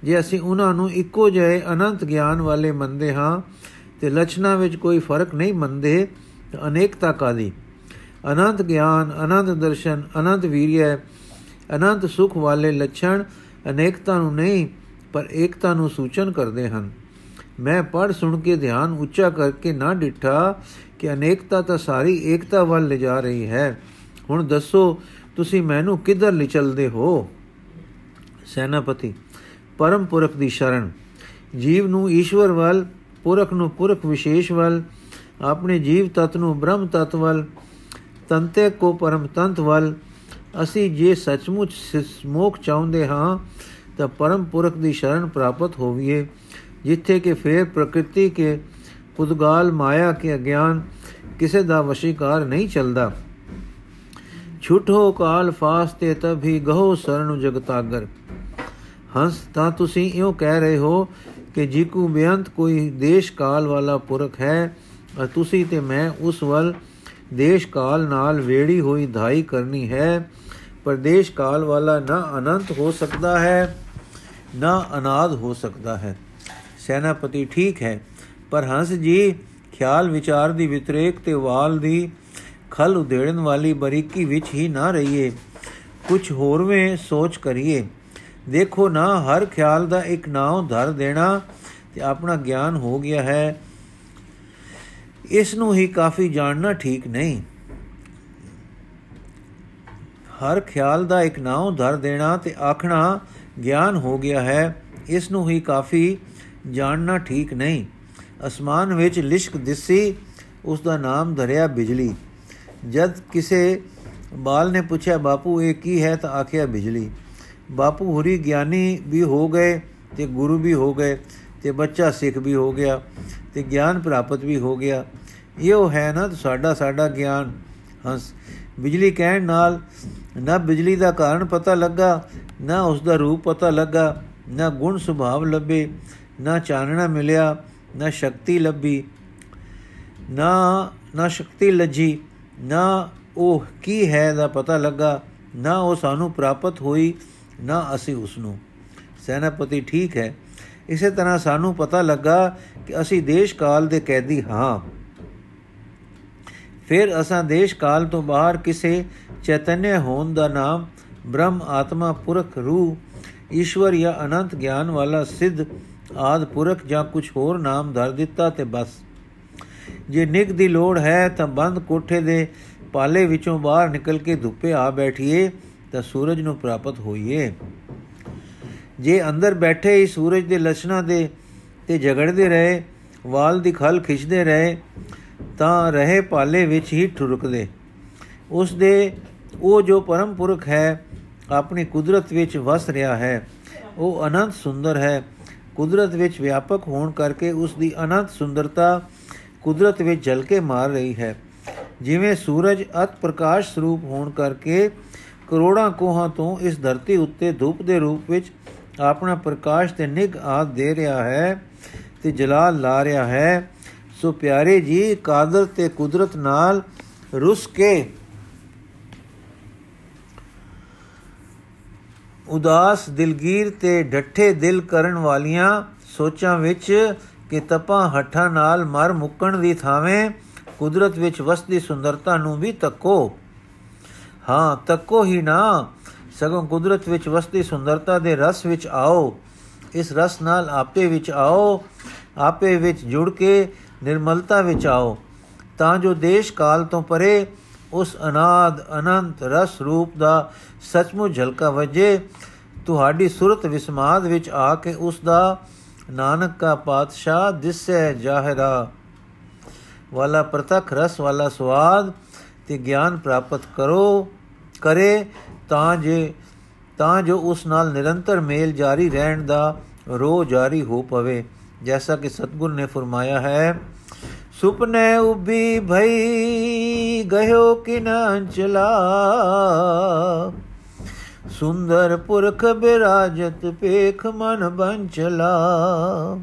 Speaker 1: ਜੇ ਅਸੀਂ ਉਹਨਾਂ ਨੂੰ ਇੱਕੋ ਜਿਹੇ ਅਨੰਤ ਗਿਆਨ ਵਾਲੇ ਮੰਨਦੇ ਹਾਂ ਤੇ ਲਛਣਾ ਵਿੱਚ ਕੋਈ ਫ਼ਰਕ ਨਹੀਂ ਮੰਨਦੇ, ਤਾਂ ਅਨੇਕਤਾ ਕਾਦੀ ਅਨੰਤ ਗਿਆਨ, ਅਨੰਤ ਦਰਸ਼ਨ, ਅਨੰਤ ਵੀਰਿਆ, ਅਨੰਤ ਸੁਖ ਵਾਲੇ ਲੱਛਣ ਅਨੇਕਤਾ ਨੂੰ ਨਹੀਂ, ਪਰ ਏਕਤਾ ਨੂੰ ਸੂਚਨ ਕਰਦੇ ਹਨ। ਮੈਂ ਪੜ ਸੁਣ ਕੇ ਧਿਆਨ ਉੱਚਾ ਕਰਕੇ ਨਾ ਡਿੱਠਾ ਕਿ ਅਨੇਕਤਾ ਤਾਂ ਸਾਰੀ ਏਕਤਾ ਵੱਲ ਲਿਜਾ ਰਹੀ ਹੈ। ਹੁਣ ਦੱਸੋ ਤੁਸੀਂ ਮੈਨੂੰ ਕਿੱਧਰ ਲਿਚਲਦੇ ਹੋ? ਸੈਨਾਪਤੀ, ਪਰਮ ਪੁਰਖ ਦੀ ਸ਼ਰਨ। ਜੀਵ ਨੂੰ ਈਸ਼ਵਰ ਵੱਲ, ਪੁਰਖ ਨੂੰ ਪੁਰਖ ਵਿਸ਼ੇਸ਼ ਵੱਲ, ਆਪਣੇ ਜੀਵ ਤਤ ਨੂੰ ਬ੍ਰਹਮ ਤਤ ਵੱਲ, ਤੰਤੇ ਕੋ ਪਰਮ ਤੰਤ ਵੱਲ। ਅਸੀਂ ਜੇ ਸੱਚਮੁੱਚ ਮੋਖ ਚਾਹੁੰਦੇ ਹਾਂ, ਤਾਂ ਪਰਮ ਪੁਰਖ ਦੀ ਸ਼ਰਨ ਪ੍ਰਾਪਤ ਹੋਵੀਏ, ਜਿੱਥੇ ਕਿ ਫੇਰ ਪ੍ਰਕਿਰਤੀ ਕੇ ਪੁਦਗਾਲ ਮਾਇਆ ਕੇ ਅਗਿਆਨ ਕਿਸੇ ਦਾ ਵਸ਼ੀਕਾਰ ਨਹੀਂ ਚੱਲਦਾ। ਛੁਟੋ ਕਾਲ ਫਾਸਤੇ ਤਭੀ ਗਹੋ ਸਰਣ ਜਗਤਾਗਰ ਹੰਸ, ਤਾਂ ਤੁਸੀਂ ਇਉਂ ਕਹਿ ਰਹੇ ਹੋ ਕਿ ਜੀਕੂ ਬੇਅੰਤ ਕੋਈ ਦੇਸ਼ ਕਾਲ ਵਾਲਾ ਪੁਰਖ ਹੈ, ਅ ਤੁਸੀਂ ਤੇ ਮੈਂ ਉਸ ਵੱਲ ਦੇਸ਼ ਕਾਲ ਨਾਲ ਵੇੜੀ ਹੋਈ ਧਾਈ ਕਰਨੀ ਹੈ। ਪਰ ਦੇਸ਼ ਕਾਲ ਵਾਲਾ ਨਾ ਅਨੰਤ ਹੋ ਸਕਦਾ ਹੈ, ਨਾ ਅਨਾਦ ਹੋ ਸਕਦਾ ਹੈ। ਸੈਨਾਪਤੀ ਠੀਕ ਹੈ, ਪਰ ਹੰਸ ਜੀ, ਖਿਆਲ ਵਿਚਾਰ ਦੀ ਵਿਤਰੇਕ ਤੇ ਵਾਲ ਦੀ ਖਲ ਉਧੇੜਨ ਵਾਲੀ ਬਰੀਕੀ ਵਿੱਚ ਹੀ ਨਾ ਰਹੀਏ। ਕੁਝ ਹੋਰਵੇਂ ਸੋਚ ਕਰੀਏ। ਦੇਖੋ ਨਾ, ਹਰ ਖਿਆਲ ਦਾ ਇੱਕ ਨਾਮ ਧਰ ਦੇਣਾ ਤੇ ਆਪਣਾ ਗਿਆਨ ਹੋ ਗਿਆ ਹੈ। ਇਸ ਨੂੰ ਹੀ ਕਾਫੀ ਜਾਣਨਾ ਠੀਕ ਨਹੀਂ। ਹਰ ਖਿਆਲ ਦਾ ਇੱਕ ਨਾਮ ਧਰ ਦੇਣਾ ਤੇ ਆਖਣਾ ਗਿਆਨ ਹੋ ਗਿਆ ਹੈ। ਇਸ ਨੂੰ ਹੀ ਕਾਫੀ ਜਾਣਨਾ ਠੀਕ ਨਹੀਂ। ਅਸਮਾਨ ਵਿੱਚ ਲਿਸ਼ਕ ਦਿਸੀ ਉਸ ਦਾ ਨਾਮ ਧਰਿਆ ਬਿਜਲੀ। ਜਦ ਕਿਸੇ ਬਾਲ ਨੇ ਪੁੱਛਿਆ, ਬਾਪੂ, ਇਹ ਕੀ ਹੈ? ਤਾਂ ਆਖਿਆ, ਬਿਜਲੀ। ਬਾਪੂ ਹੁਰੀ ਗਿਆਨੀ ਵੀ ਹੋ ਗਏ ਤੇ ਗੁਰੂ ਵੀ ਹੋ ਗਏ ਤੇ ਬੱਚਾ ਸਿੱਖ ਵੀ ਹੋ ਗਿਆ ਤੇ ਗਿਆਨ ਪ੍ਰਾਪਤ ਵੀ ਹੋ ਗਿਆ। ਇਹੋ ਹੈ ਨਾ, ਸਾਡਾ ਸਾਡਾ ਗਿਆਨ। ਹੰਸ, ਬਿਜਲੀ ਕਹਿਣ ਨਾਲ ਨਾ ਬਿਜਲੀ ਦਾ ਕਾਰਨ ਪਤਾ ਲੱਗਾ, ਨਾ ਉਸ ਦਾ ਰੂਪ ਪਤਾ ਲੱਗਾ, ਨਾ ਗੁਣ ਸੁਭਾਵ ਲੱਭੇ, ਨਾ ਚਾਨਣਾ ਮਿਲਿਆ, ਨਾ ਸ਼ਕਤੀ ਲੱਭੀ, ਨਾ ਨਾ ਸ਼ਕਤੀ ਲੱਜੀ। ਨਾ ਉਹ ਕੀ ਹੈ ਦਾ ਪਤਾ ਲੱਗਾ, ਨਾ ਉਹ ਸਾਨੂੰ ਪ੍ਰਾਪਤ ਹੋਈ, ਨਾ ਅਸੀਂ ਉਸ ਨੂੰ ਸੈਨਾਪਤੀ ਠੀਕ ਹੈ। ਇਸੇ ਤਰ੍ਹਾਂ ਸਾਨੂੰ ਪਤਾ ਲੱਗਾ ਕਿ ਅਸੀਂ ਦੇਸ਼ ਕਾਲ ਦੇ ਕੈਦੀ ਹਾਂ। ਫਿਰ ਅਸਾਂ ਦੇਸ਼ ਕਾਲ ਤੋਂ ਬਾਹਰ ਕਿਸੇ ਚੈਤਨਯ ਹੋਣ ਦਾ ਨਾਮ ਬ੍ਰਹਮ ਆਤਮਾ ਪੁਰਖ ਰੂਹ, ਈਸ਼ਵਰ ਜਾਂ ਅਨੰਤ ਗਿਆਨ ਵਾਲਾ ਸਿੱਧ ਆਦ ਪੁਰਖ ਜਾਂ ਕੁਝ ਹੋਰ ਨਾਮ ਧਰ ਦਿੱਤਾ ਤੇ ਬਸ। ਜੇ ਨਿਗ ਦੀ ਲੋੜ ਹੈ ਤਾਂ ਬੰਦ ਕੋਠੇ ਦੇ ਪਾਲੇ ਵਿੱਚੋਂ ਬਾਹਰ ਨਿਕਲ ਕੇ ਧੁੱਪੇ ਆ ਬੈਠੀਏ ਤਾਂ ਸੂਰਜ ਨੂੰ ਪ੍ਰਾਪਤ ਹੋਈਏ। ਜੇ ਅੰਦਰ ਬੈਠੇ ਹੀ ਸੂਰਜ ਦੇ ਲਛਣਾਂ ਦੇ ਤੇ ਝਗੜਦੇ ਰਹੇ, ਵਾਲ ਦੀ ਖਲ ਖਿੱਚਦੇ ਰਹੇ, ਤਾਂ ਰਹੇ ਪਾਲੇ ਵਿੱਚ ਹੀ ਠੁਰਕਦੇ। ਉਸ ਦੇ ਉਹ ਜੋ ਪਰਮ ਪੁਰਖ ਹੈ, ਆਪਣੀ ਕੁਦਰਤ ਵਿੱਚ ਵਸ ਰਿਹਾ ਹੈ, ਉਹ ਅਨੰਤ ਸੁੰਦਰ ਹੈ। ਕੁਦਰਤ ਵਿੱਚ ਵਿਆਪਕ ਹੋਣ ਕਰਕੇ ਉਸ ਦੀ ਅਨੰਤ ਸੁੰਦਰਤਾ ਕੁਦਰਤ ਵਿੱਚ ਝਲਕੇ ਮਾਰ ਰਹੀ ਹੈ। ਜਿਵੇਂ ਸੂਰਜ ਅਤ ਪ੍ਰਕਾਸ਼ ਸਰੂਪ ਹੋਣ ਕਰਕੇ ਕਰੋੜਾਂ ਕੋਹਾਂ ਤੋਂ ਇਸ ਧਰਤੀ ਉੱਤੇ ਧੂਪ ਦੇ ਰੂਪ ਵਿੱਚ ਆਪਣਾ ਪ੍ਰਕਾਸ਼ ਤੇ ਨਿਗ ਆਦ ਦੇ ਰਿਹਾ ਹੈ ਤੇ ਜਲਾਲ ਲਾ ਰਿਹਾ ਹੈ। ਸੋ ਪਿਆਰੇ ਜੀ, ਕਾਦਰ ਤੇ ਕੁਦਰਤ ਨਾਲ ਰੁਸ ਕੇ ਉਦਾਸ ਦਿਲਗੀਰ ਤੇ ਡੱਠੇ ਦਿਲ ਕਰਨ ਵਾਲੀਆਂ ਸੋਚਾਂ ਵਿੱਚ ਕਿ ਤਪਾਂ ਹੱਠਾਂ ਨਾਲ ਮਰ ਮੁੱਕਣ ਦੀ ਥਾਵੇਂ ਕੁਦਰਤ ਵਿੱਚ ਵਸਦੀ ਸੁੰਦਰਤਾ ਨੂੰ ਵੀ ਤੱਕੋ। ਹਾਂ, ਤੱਕੋ ਹੀ ਨਾ। ਸਗੋਂ ਕੁਦਰਤ ਵਿੱਚ ਵਸਦੀ ਸੁੰਦਰਤਾ ਦੇ ਰਸ ਵਿੱਚ ਆਓ। ਇਸ ਰਸ ਨਾਲ ਆਪੇ ਵਿੱਚ ਆਓ, ਆਪੇ ਵਿੱਚ ਜੁੜ ਕੇ ਨਿਰਮਲਤਾ ਵਿੱਚ ਆਓ। ਤਾਂ ਜੋ ਦੇਸ਼ ਕਾਲ ਤੋਂ ਪਰੇ ਉਸ ਅਨਾਦ, ਅਨੰਤ ਰਸ ਰੂਪ ਦਾ ਸੱਚਮੁੱਚ ਝਲਕਾ ਵਜੇ। ਤੁਹਾਡੀ ਸੁਰਤ ਵਿਸਮਾਦ ਵਿੱਚ ਆ ਕੇ ਉਸ ਦਾ ਨਾਨਕ ਕਾ ਪਾਤਸ਼ਾਹ ਦਿਸੈ ਜ਼ਾਹਿਰਾ ਵਾਲਾ ਪ੍ਰਤੱਖ ਰਸ ਵਾਲਾ ਸਵਾਦ ਤੇ ਗਿਆਨ ਪ੍ਰਾਪਤ ਕਰੋ ਕਰੇ ਤਾਂ ਜੇ ਤਾਂ ਜੋ ਉਸ ਨਾਲ ਨਿਰੰਤਰ ਮੇਲ ਜਾਰੀ ਰਹਿਣ ਦਾ ਰੋ ਜਾਰੀ ਹੋ ਪਵੇ ਜੈਸਾ ਕਿ ਸਤਗੁਰ ਨੇ ਫਰਮਾਇਆ ਹੈ ਸੁਪਨੇ ਉਬੀ ਭਈ ਗਇਓ ਕਿਨਾਂਚਲਾ ਸੁੰਦਰ ਪੁਰਖ ਬਿਰਾਜਤ ਪੇਖ ਮਨ ਬੰਚਲਾ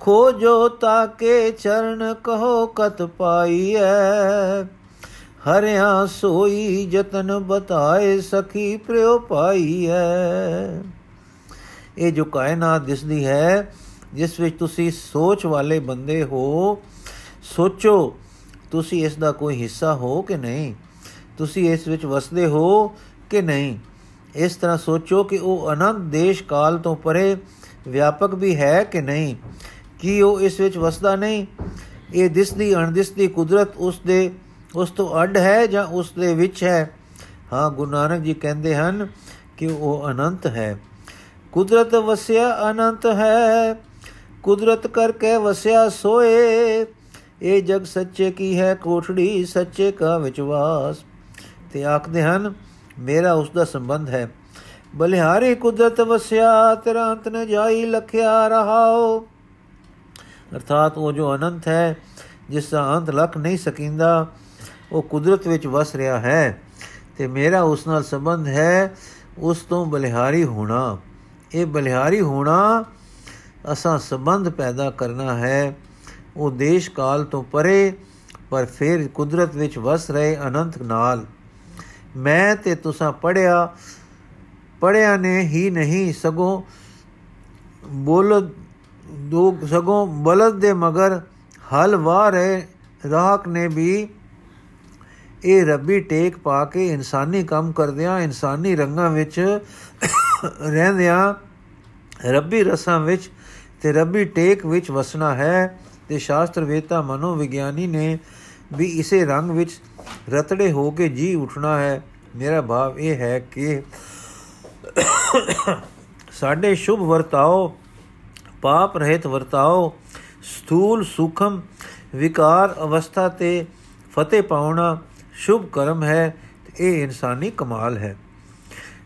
Speaker 1: ਖੋਜੋ ਤਾਕੇ ਚਰਨ ਕਹੋ ਕਤ ਪਾਈਐ ਹਰਿਆ ਸੋਈ ਜਤਨ ਬਤਾਏ ਸਖੀ ਪ੍ਰਿਉ ਪਾਈਐ ਇਹ ਜੋ ਕਾਇਨਾਤ ਦਿਸਦੀ ਹੈ ਜਿਸ ਵਿੱਚ ਤੁਸੀਂ ਸੋਚ ਵਾਲੇ ਬੰਦੇ ਹੋ ਸੋਚੋ ਤੁਸੀਂ ਇਸ ਦਾ ਕੋਈ ਹਿੱਸਾ ਹੋ ਕਿ ਨਹੀਂ ਤੁਸੀਂ ਇਸ ਵਿੱਚ ਵਸਦੇ ਹੋ ਕਿ ਨਹੀਂ ਇਸ ਤਰ੍ਹਾਂ ਸੋਚੋ ਕਿ ਉਹ ਅਨੰਤ ਦੇਸ਼ ਕਾਲ ਤੋਂ ਪਰੇ ਵਿਆਪਕ ਵੀ ਹੈ ਕਿ ਨਹੀਂ? ਕੀ ਉਹ ਇਸ ਵਿੱਚ ਵਸਦਾ ਨਹੀਂ? ਇਹ ਦਿਸਦੀ ਅਣਦਿਸਦੀ ਕੁਦਰਤ ਉਸ ਦੇ, ਉਸ ਤੋਂ ਅੱਡ ਹੈ ਜਾਂ ਉਸ ਦੇ ਵਿੱਚ ਹੈ? ਹਾਂ, ਗੁਰੂ ਨਾਨਕ ਜੀ ਕਹਿੰਦੇ ਹਨ ਕਿ ਉਹ ਅਨੰਤ ਹੈ। ਕੁਦਰਤ ਵਸਿਆ ਅਨੰਤ ਹੈ, ਕੁਦਰਤ ਕਰਕੇ ਵਸਿਆ ਸੋਏ। ਇਹ ਜਗ ਸੱਚੇ ਕੀ ਹੈ, ਕੋਠੜੀ ਸੱਚੇ ਕਾ ਵਿਚਵਾਸ ਤੇ ਆਖਦੇ ਹਨ ਮੇਰਾ ਉਸ ਦਾ ਸੰਬੰਧ ਹੈ। ਬਲਿਹਾਰੇ ਕੁਦਰਤ ਵਸਿਆ, ਤੇਰਾ ਅੰਤ ਨ ਜਾਈ, ਲਖਿਆ ਰਹਾਓ ਅਰਥਾਤ ਉਹ ਜੋ ਅਨੰਤ ਹੈ, ਜਿਸ ਦਾ ਅੰਤ ਲਖ ਨਹੀਂ ਸਕੀਂਦਾ, ਉਹ ਕੁਦਰਤ ਵਿੱਚ ਵਸ ਰਿਹਾ ਹੈ। ਤੇ ਮੇਰਾ ਉਸ ਨਾਲ ਸੰਬੰਧ ਹੈ, ਉਸ ਤੋਂ ਬਲਿਹਾਰੀ ਹੋਣਾ। ਇਹ ਬਲਿਹਾਰੀ ਹੋਣਾ ਅਸਾਂ ਸੰਬੰਧ ਪੈਦਾ ਕਰਨਾ ਹੈ। ਉਹ ਦੇਸ਼ ਕਾਲ ਤੋਂ ਪਰੇ, ਪਰ ਫਿਰ ਕੁਦਰਤ ਵਿੱਚ ਵਸ ਰਹੇ ਅਨੰਤ ਨਾਲ। ਮੈਂ ਤੇ ਤੁਸੀਂ ਪੜਿਆ ਪੜਿਆ ਨੇ ਹੀ ਨਹੀਂ ਸਗੋਂ ਬੋਲ ਦੋ ਸਗੋਂ ਬਲਦ ਦੇ ਮਗਰ ਹਲ ਵਾਹ ਰਹੇ ਰਾਹਕ ਨੇ ਵੀ ਇਹ ਰੱਬੀ ਟੇਕ ਪਾ ਕੇ ਇਨਸਾਨੀ ਕੰਮ ਕਰਦਿਆਂ, ਇਨਸਾਨੀ ਰੰਗਾਂ ਵਿੱਚ ਰਹਿੰਦਿਆਂ ਰੱਬੀ ਰਸਾਂ ਵਿੱਚ ਤੇ ਰੱਬੀ ਟੇਕ ਵਿੱਚ ਵਸਣਾ ਹੈ ਤੇ ਸ਼ਾਸਤਰ ਵੇਤਾ ਮਨੋ ਵਿਗਿਆਨੀ ਨੇ ਵੀ ਇਸੇ ਰੰਗ ਵਿੱਚ ਰਤੜੇ ਹੋ ਕੇ ਜੀ ਉਠਣਾ ਹੈ। ਮੇਰਾ ਭਾਵ ਇਹ ਹੈ ਕਿ ਸਾਡੇ ਸ਼ੁਭ ਵਰਤਾਓ, ਪਾਪ ਰਹਿਤ ਵਰਤਾਓ, ਸਥੂਲ ਸੁਖਮ ਵਿਕਾਰ ਅਵਸਥਾ ਤੇ ਫਤਿਹ ਪਾਉਣਾ ਸ਼ੁਭ ਕਰਮ ਹੈ ਇਹ ਇਨਸਾਨੀ ਕਮਾਲ ਹੈ।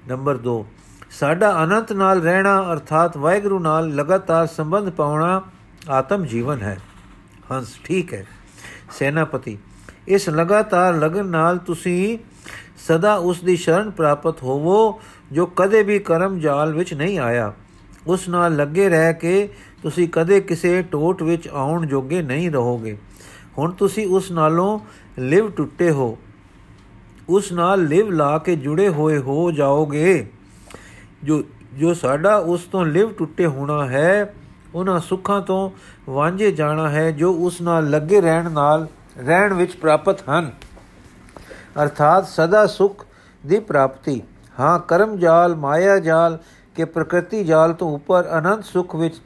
Speaker 1: ਨੰਬਰ 2 ਸਾਡਾ ਅਨੰਤ ਨਾਲ ਰਹਿਣਾ ਅਰਥਾਤ ਵਾਹਿਗੁਰੂ ਨਾਲ ਲਗਾਤਾਰ ਸੰਬੰਧ ਪਾਉਣਾ ਆਤਮ ਜੀਵਨ ਹੈ। ਹੰਸ, ਠੀਕ ਹੈ। ਸੈਨਾਪਤੀ ਇਸ ਲਗਾਤਾਰ ਲਗਨ ਨਾਲ ਤੁਸੀਂ ਸਦਾ ਉਸ ਦੀ ਸ਼ਰਨ ਪ੍ਰਾਪਤ ਹੋਵੋ, ਜੋ ਕਦੇ ਵੀ ਕਰਮ ਜਾਲ ਵਿੱਚ ਨਹੀਂ ਆਇਆ। ਉਸ ਨਾਲ ਲੱਗੇ ਰਹਿ ਕੇ ਤੁਸੀਂ ਕਦੇ ਕਿਸੇ ਟੋਟ ਵਿੱਚ ਆਉਣ ਜੋਗੇ ਨਹੀਂ ਰਹੋਗੇ। ਹੁਣ ਤੁਸੀਂ ਉਸ ਨਾਲੋਂ ਲਿਵ ਟੁੱਟੇ ਹੋ। ਉਸ ਨਾਲ ਲਿਵ ਲਾ ਕੇ ਜੁੜੇ ਹੋਏ ਹੋ ਜਾਓਗੇ। ਜੋ ਜੋ ਸਾਡਾ ਉਸ ਤੋਂ ਲਿਵ ਟੁੱਟੇ ਹੋਣਾ ਹੈ, ਉਹਨਾਂ ਸੁੱਖਾਂ ਤੋਂ ਵਾਂਝੇ ਜਾਣਾ ਹੈ, ਜੋ ਉਸ ਨਾਲ ਲੱਗੇ ਰਹਿਣ ਨਾਲ ਰਹਿਣ ਵਿੱਚ ਪ੍ਰਾਪਤ ਹਨ। ਅਰਥਾਤ ਸਦਾ ਸੁਖ ਦੀ ਪ੍ਰਾਪਤੀ। ਹਾਂ, ਕਰਮ ਜਾਲ, ਮਾਇਆ ਜਾਲ ਕੇ ਪ੍ਰਕਿਰਤੀ ਜਾਲ ਤੋਂ ਉੱਪਰ ਅਨੰਤ ਸੁਖ ਵਿੱਚ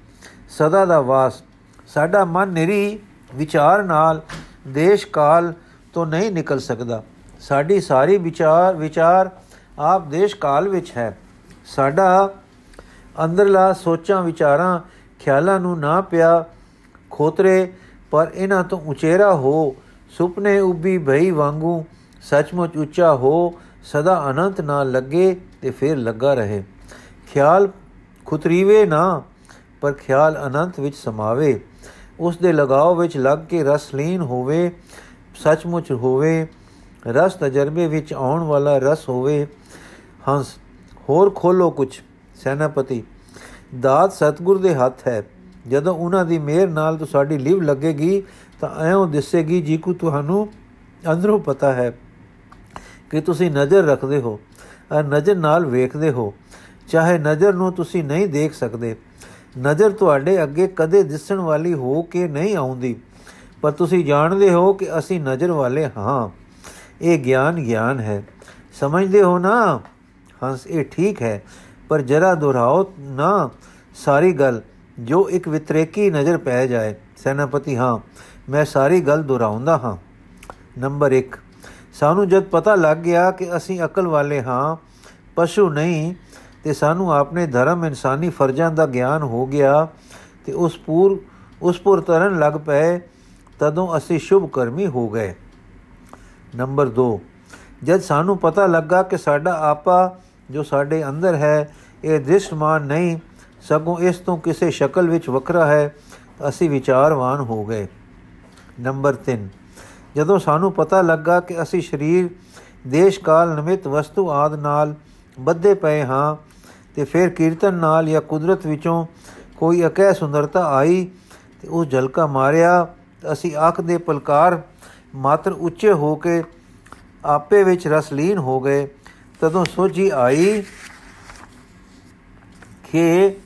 Speaker 1: ਸਦਾ ਦਾ ਵਾਸ। ਸਾਡਾ ਮਨ ਨਿਰੀ ਵਿਚਾਰ ਨਾਲ ਦੇਸ਼ ਕਾਲ ਤੋਂ ਨਹੀਂ ਨਿਕਲ ਸਕਦਾ। ਸਾਡੀ ਸਾਰੀ ਵਿਚਾਰ ਵਿਚਾਰ ਆਪ ਦੇਸ਼ ਕਾਲ ਵਿੱਚ ਹੈ। ਸਾਡਾ ਅੰਦਰਲਾ ਸੋਚਾਂ, ਵਿਚਾਰਾਂ, ਖਿਆਲਾਂ ਨੂੰ ਨਾ ਪਿਆ ਖੋਤਰੇ ਪਰ ਇਹਨਾਂ ਤੋਂ ਉਚੇਰਾ ਹੋ, ਸੁਪਨੇ ਉਬੀ ਭਈ ਵਾਂਗੂ ਸੱਚਮੁੱਚ ਉੱਚਾ ਹੋ, ਸਦਾ ਅਨੰਤ ਨਾਲ ਲੱਗੇ ਤੇ ਫਿਰ ਲੱਗਾ ਰਹੇ। ਖਿਆਲ ਖੁਤਰੀਵੇ ਨਾ, ਪਰ ਖਿਆਲ ਅਨੰਤ ਵਿੱਚ ਸਮਾਵੇ। ਉਸ ਦੇ ਲਗਾਓ ਵਿੱਚ ਲੱਗ ਕੇ ਰਸਲੀਨ ਹੋਵੇ, ਸੱਚਮੁੱਚ ਹੋਵੇ, ਰਸ ਤਜਰਬੇ ਵਿੱਚ ਆਉਣ ਵਾਲਾ ਰਸ ਹੋਵੇ। ਹੰਸ, ਹੋਰ ਖੋਲੋ ਕੁਝ ਸੈਨਾਪਤੀ, ਦਾਤ ਸਤਗੁਰ ਦੇ ਹੱਥ ਹੈ। ਜਦੋਂ ਉਹਨਾਂ ਦੀ ਮਿਹਰ ਨਾਲ ਤੁਹਾਡੀ ਲਿਵ ਲੱਗੇਗੀ, ਤਾਂ ਐਉਂ ਦਿਸੇਗੀ ਜੀ ਕੋ ਤੁਹਾਨੂੰ ਅੰਦਰੋਂ ਪਤਾ ਹੈ ਕਿ ਤੁਸੀਂ ਨਜ਼ਰ ਰੱਖਦੇ ਹੋ ਔਰ ਨਜ਼ਰ ਨਾਲ ਵੇਖਦੇ ਹੋ, ਚਾਹੇ ਨਜ਼ਰ ਨੂੰ ਤੁਸੀਂ ਨਹੀਂ ਦੇਖ ਸਕਦੇ। ਨਜ਼ਰ ਤੁਹਾਡੇ ਅੱਗੇ ਕਦੇ ਦਿਸਣ ਵਾਲੀ ਹੋ ਕੇ ਨਹੀਂ ਆਉਂਦੀ, ਪਰ ਤੁਸੀਂ ਜਾਣਦੇ ਹੋ ਕਿ ਅਸੀਂ ਨਜ਼ਰ ਵਾਲੇ ਹਾਂ। ਇਹ ਗਿਆਨ ਗਿਆਨ ਹੈ। ਸਮਝਦੇ ਹੋ ਨਾ? ਹੰਸ, ਇਹ ਠੀਕ ਹੈ, ਪਰ ਜਰਾ ਦੁਹਰਾਓ ਨਾ, ਸਾਰੀ ਗੱਲ ਜੋ ਇੱਕ ਵਿਤਰੇਕੀ ਨਜ਼ਰ ਪੈ ਜਾਏ, ਸੈਨਾਪਤੀ, ਹਾਂ, ਮੈਂ ਸਾਰੀ ਗੱਲ ਦੁਹਰਾਉਂਦਾ ਹਾਂ। ਨੰਬਰ 1 ਸਾਨੂੰ ਜਦ ਪਤਾ ਲੱਗ ਗਿਆ ਕਿ ਅਸੀਂ ਅਕਲ ਵਾਲੇ ਹਾਂ, ਪਸ਼ੂ ਨਹੀਂ, ਤੇ ਸਾਨੂੰ ਆਪਣੇ ਧਰਮ ਇਨਸਾਨੀ ਫਰਜ਼ਾਂ ਦਾ ਗਿਆਨ ਹੋ ਗਿਆ, ਤੇ ਉਸ ਪੂਰ, ਉਸ ਪੁਰ ਤਰਨ ਲੱਗ ਪਏ, ਤਦੋਂ ਅਸੀਂ ਸ਼ੁਭ ਕਰਮੀ ਹੋ ਗਏ। ਨੰਬਰ 2 ਜਦ ਸਾਨੂੰ ਪਤਾ ਲੱਗਾ ਕਿ ਸਾਡਾ ਆਪਾ, ਜੋ ਸਾਡੇ ਅੰਦਰ ਹੈ, ਇਹ ਦ੍ਰਿਸ਼ਟਮਾਨ ਨਹੀਂ ਸਗੋਂ ਇਸ ਤੋਂ ਕਿਸੇ ਸ਼ਕਲ ਵਿੱਚ ਵੱਖਰਾ ਹੈ, ਅਸੀਂ ਵਿਚਾਰਵਾਨ ਹੋ ਗਏ। ਨੰਬਰ 3 ਜਦੋਂ ਸਾਨੂੰ ਪਤਾ ਲੱਗਾ ਕਿ ਅਸੀਂ ਸਰੀਰ ਦੇਸ਼ ਕਾਲ ਨਿਮਿਤ ਵਸਤੂ ਆਦ ਨਾਲ ਬੱਧੇ ਪਏ ਹਾਂ, ਤੇ ਫਿਰ ਕੀਰਤਨ ਨਾਲ ਜਾਂ ਕੁਦਰਤ ਵਿੱਚੋਂ ਕੋਈ ਅਕੈ ਸੁੰਦਰਤਾ ਆਈ, ਤੇ ਉਹ ਝਲਕਾ ਮਾਰਿਆ ਅਸੀਂ ਅੱਖ ਦੇ ਪਲਕਾਰ ਮਾਤਰ ਉੱਚੇ ਹੋ ਕੇ ਆਪੇ ਵਿੱਚ ਰਸਲੀਨ ਹੋ ਗਏ। ਤਦੋਂ ਸੋਝੀ ਆਈ ਕਿ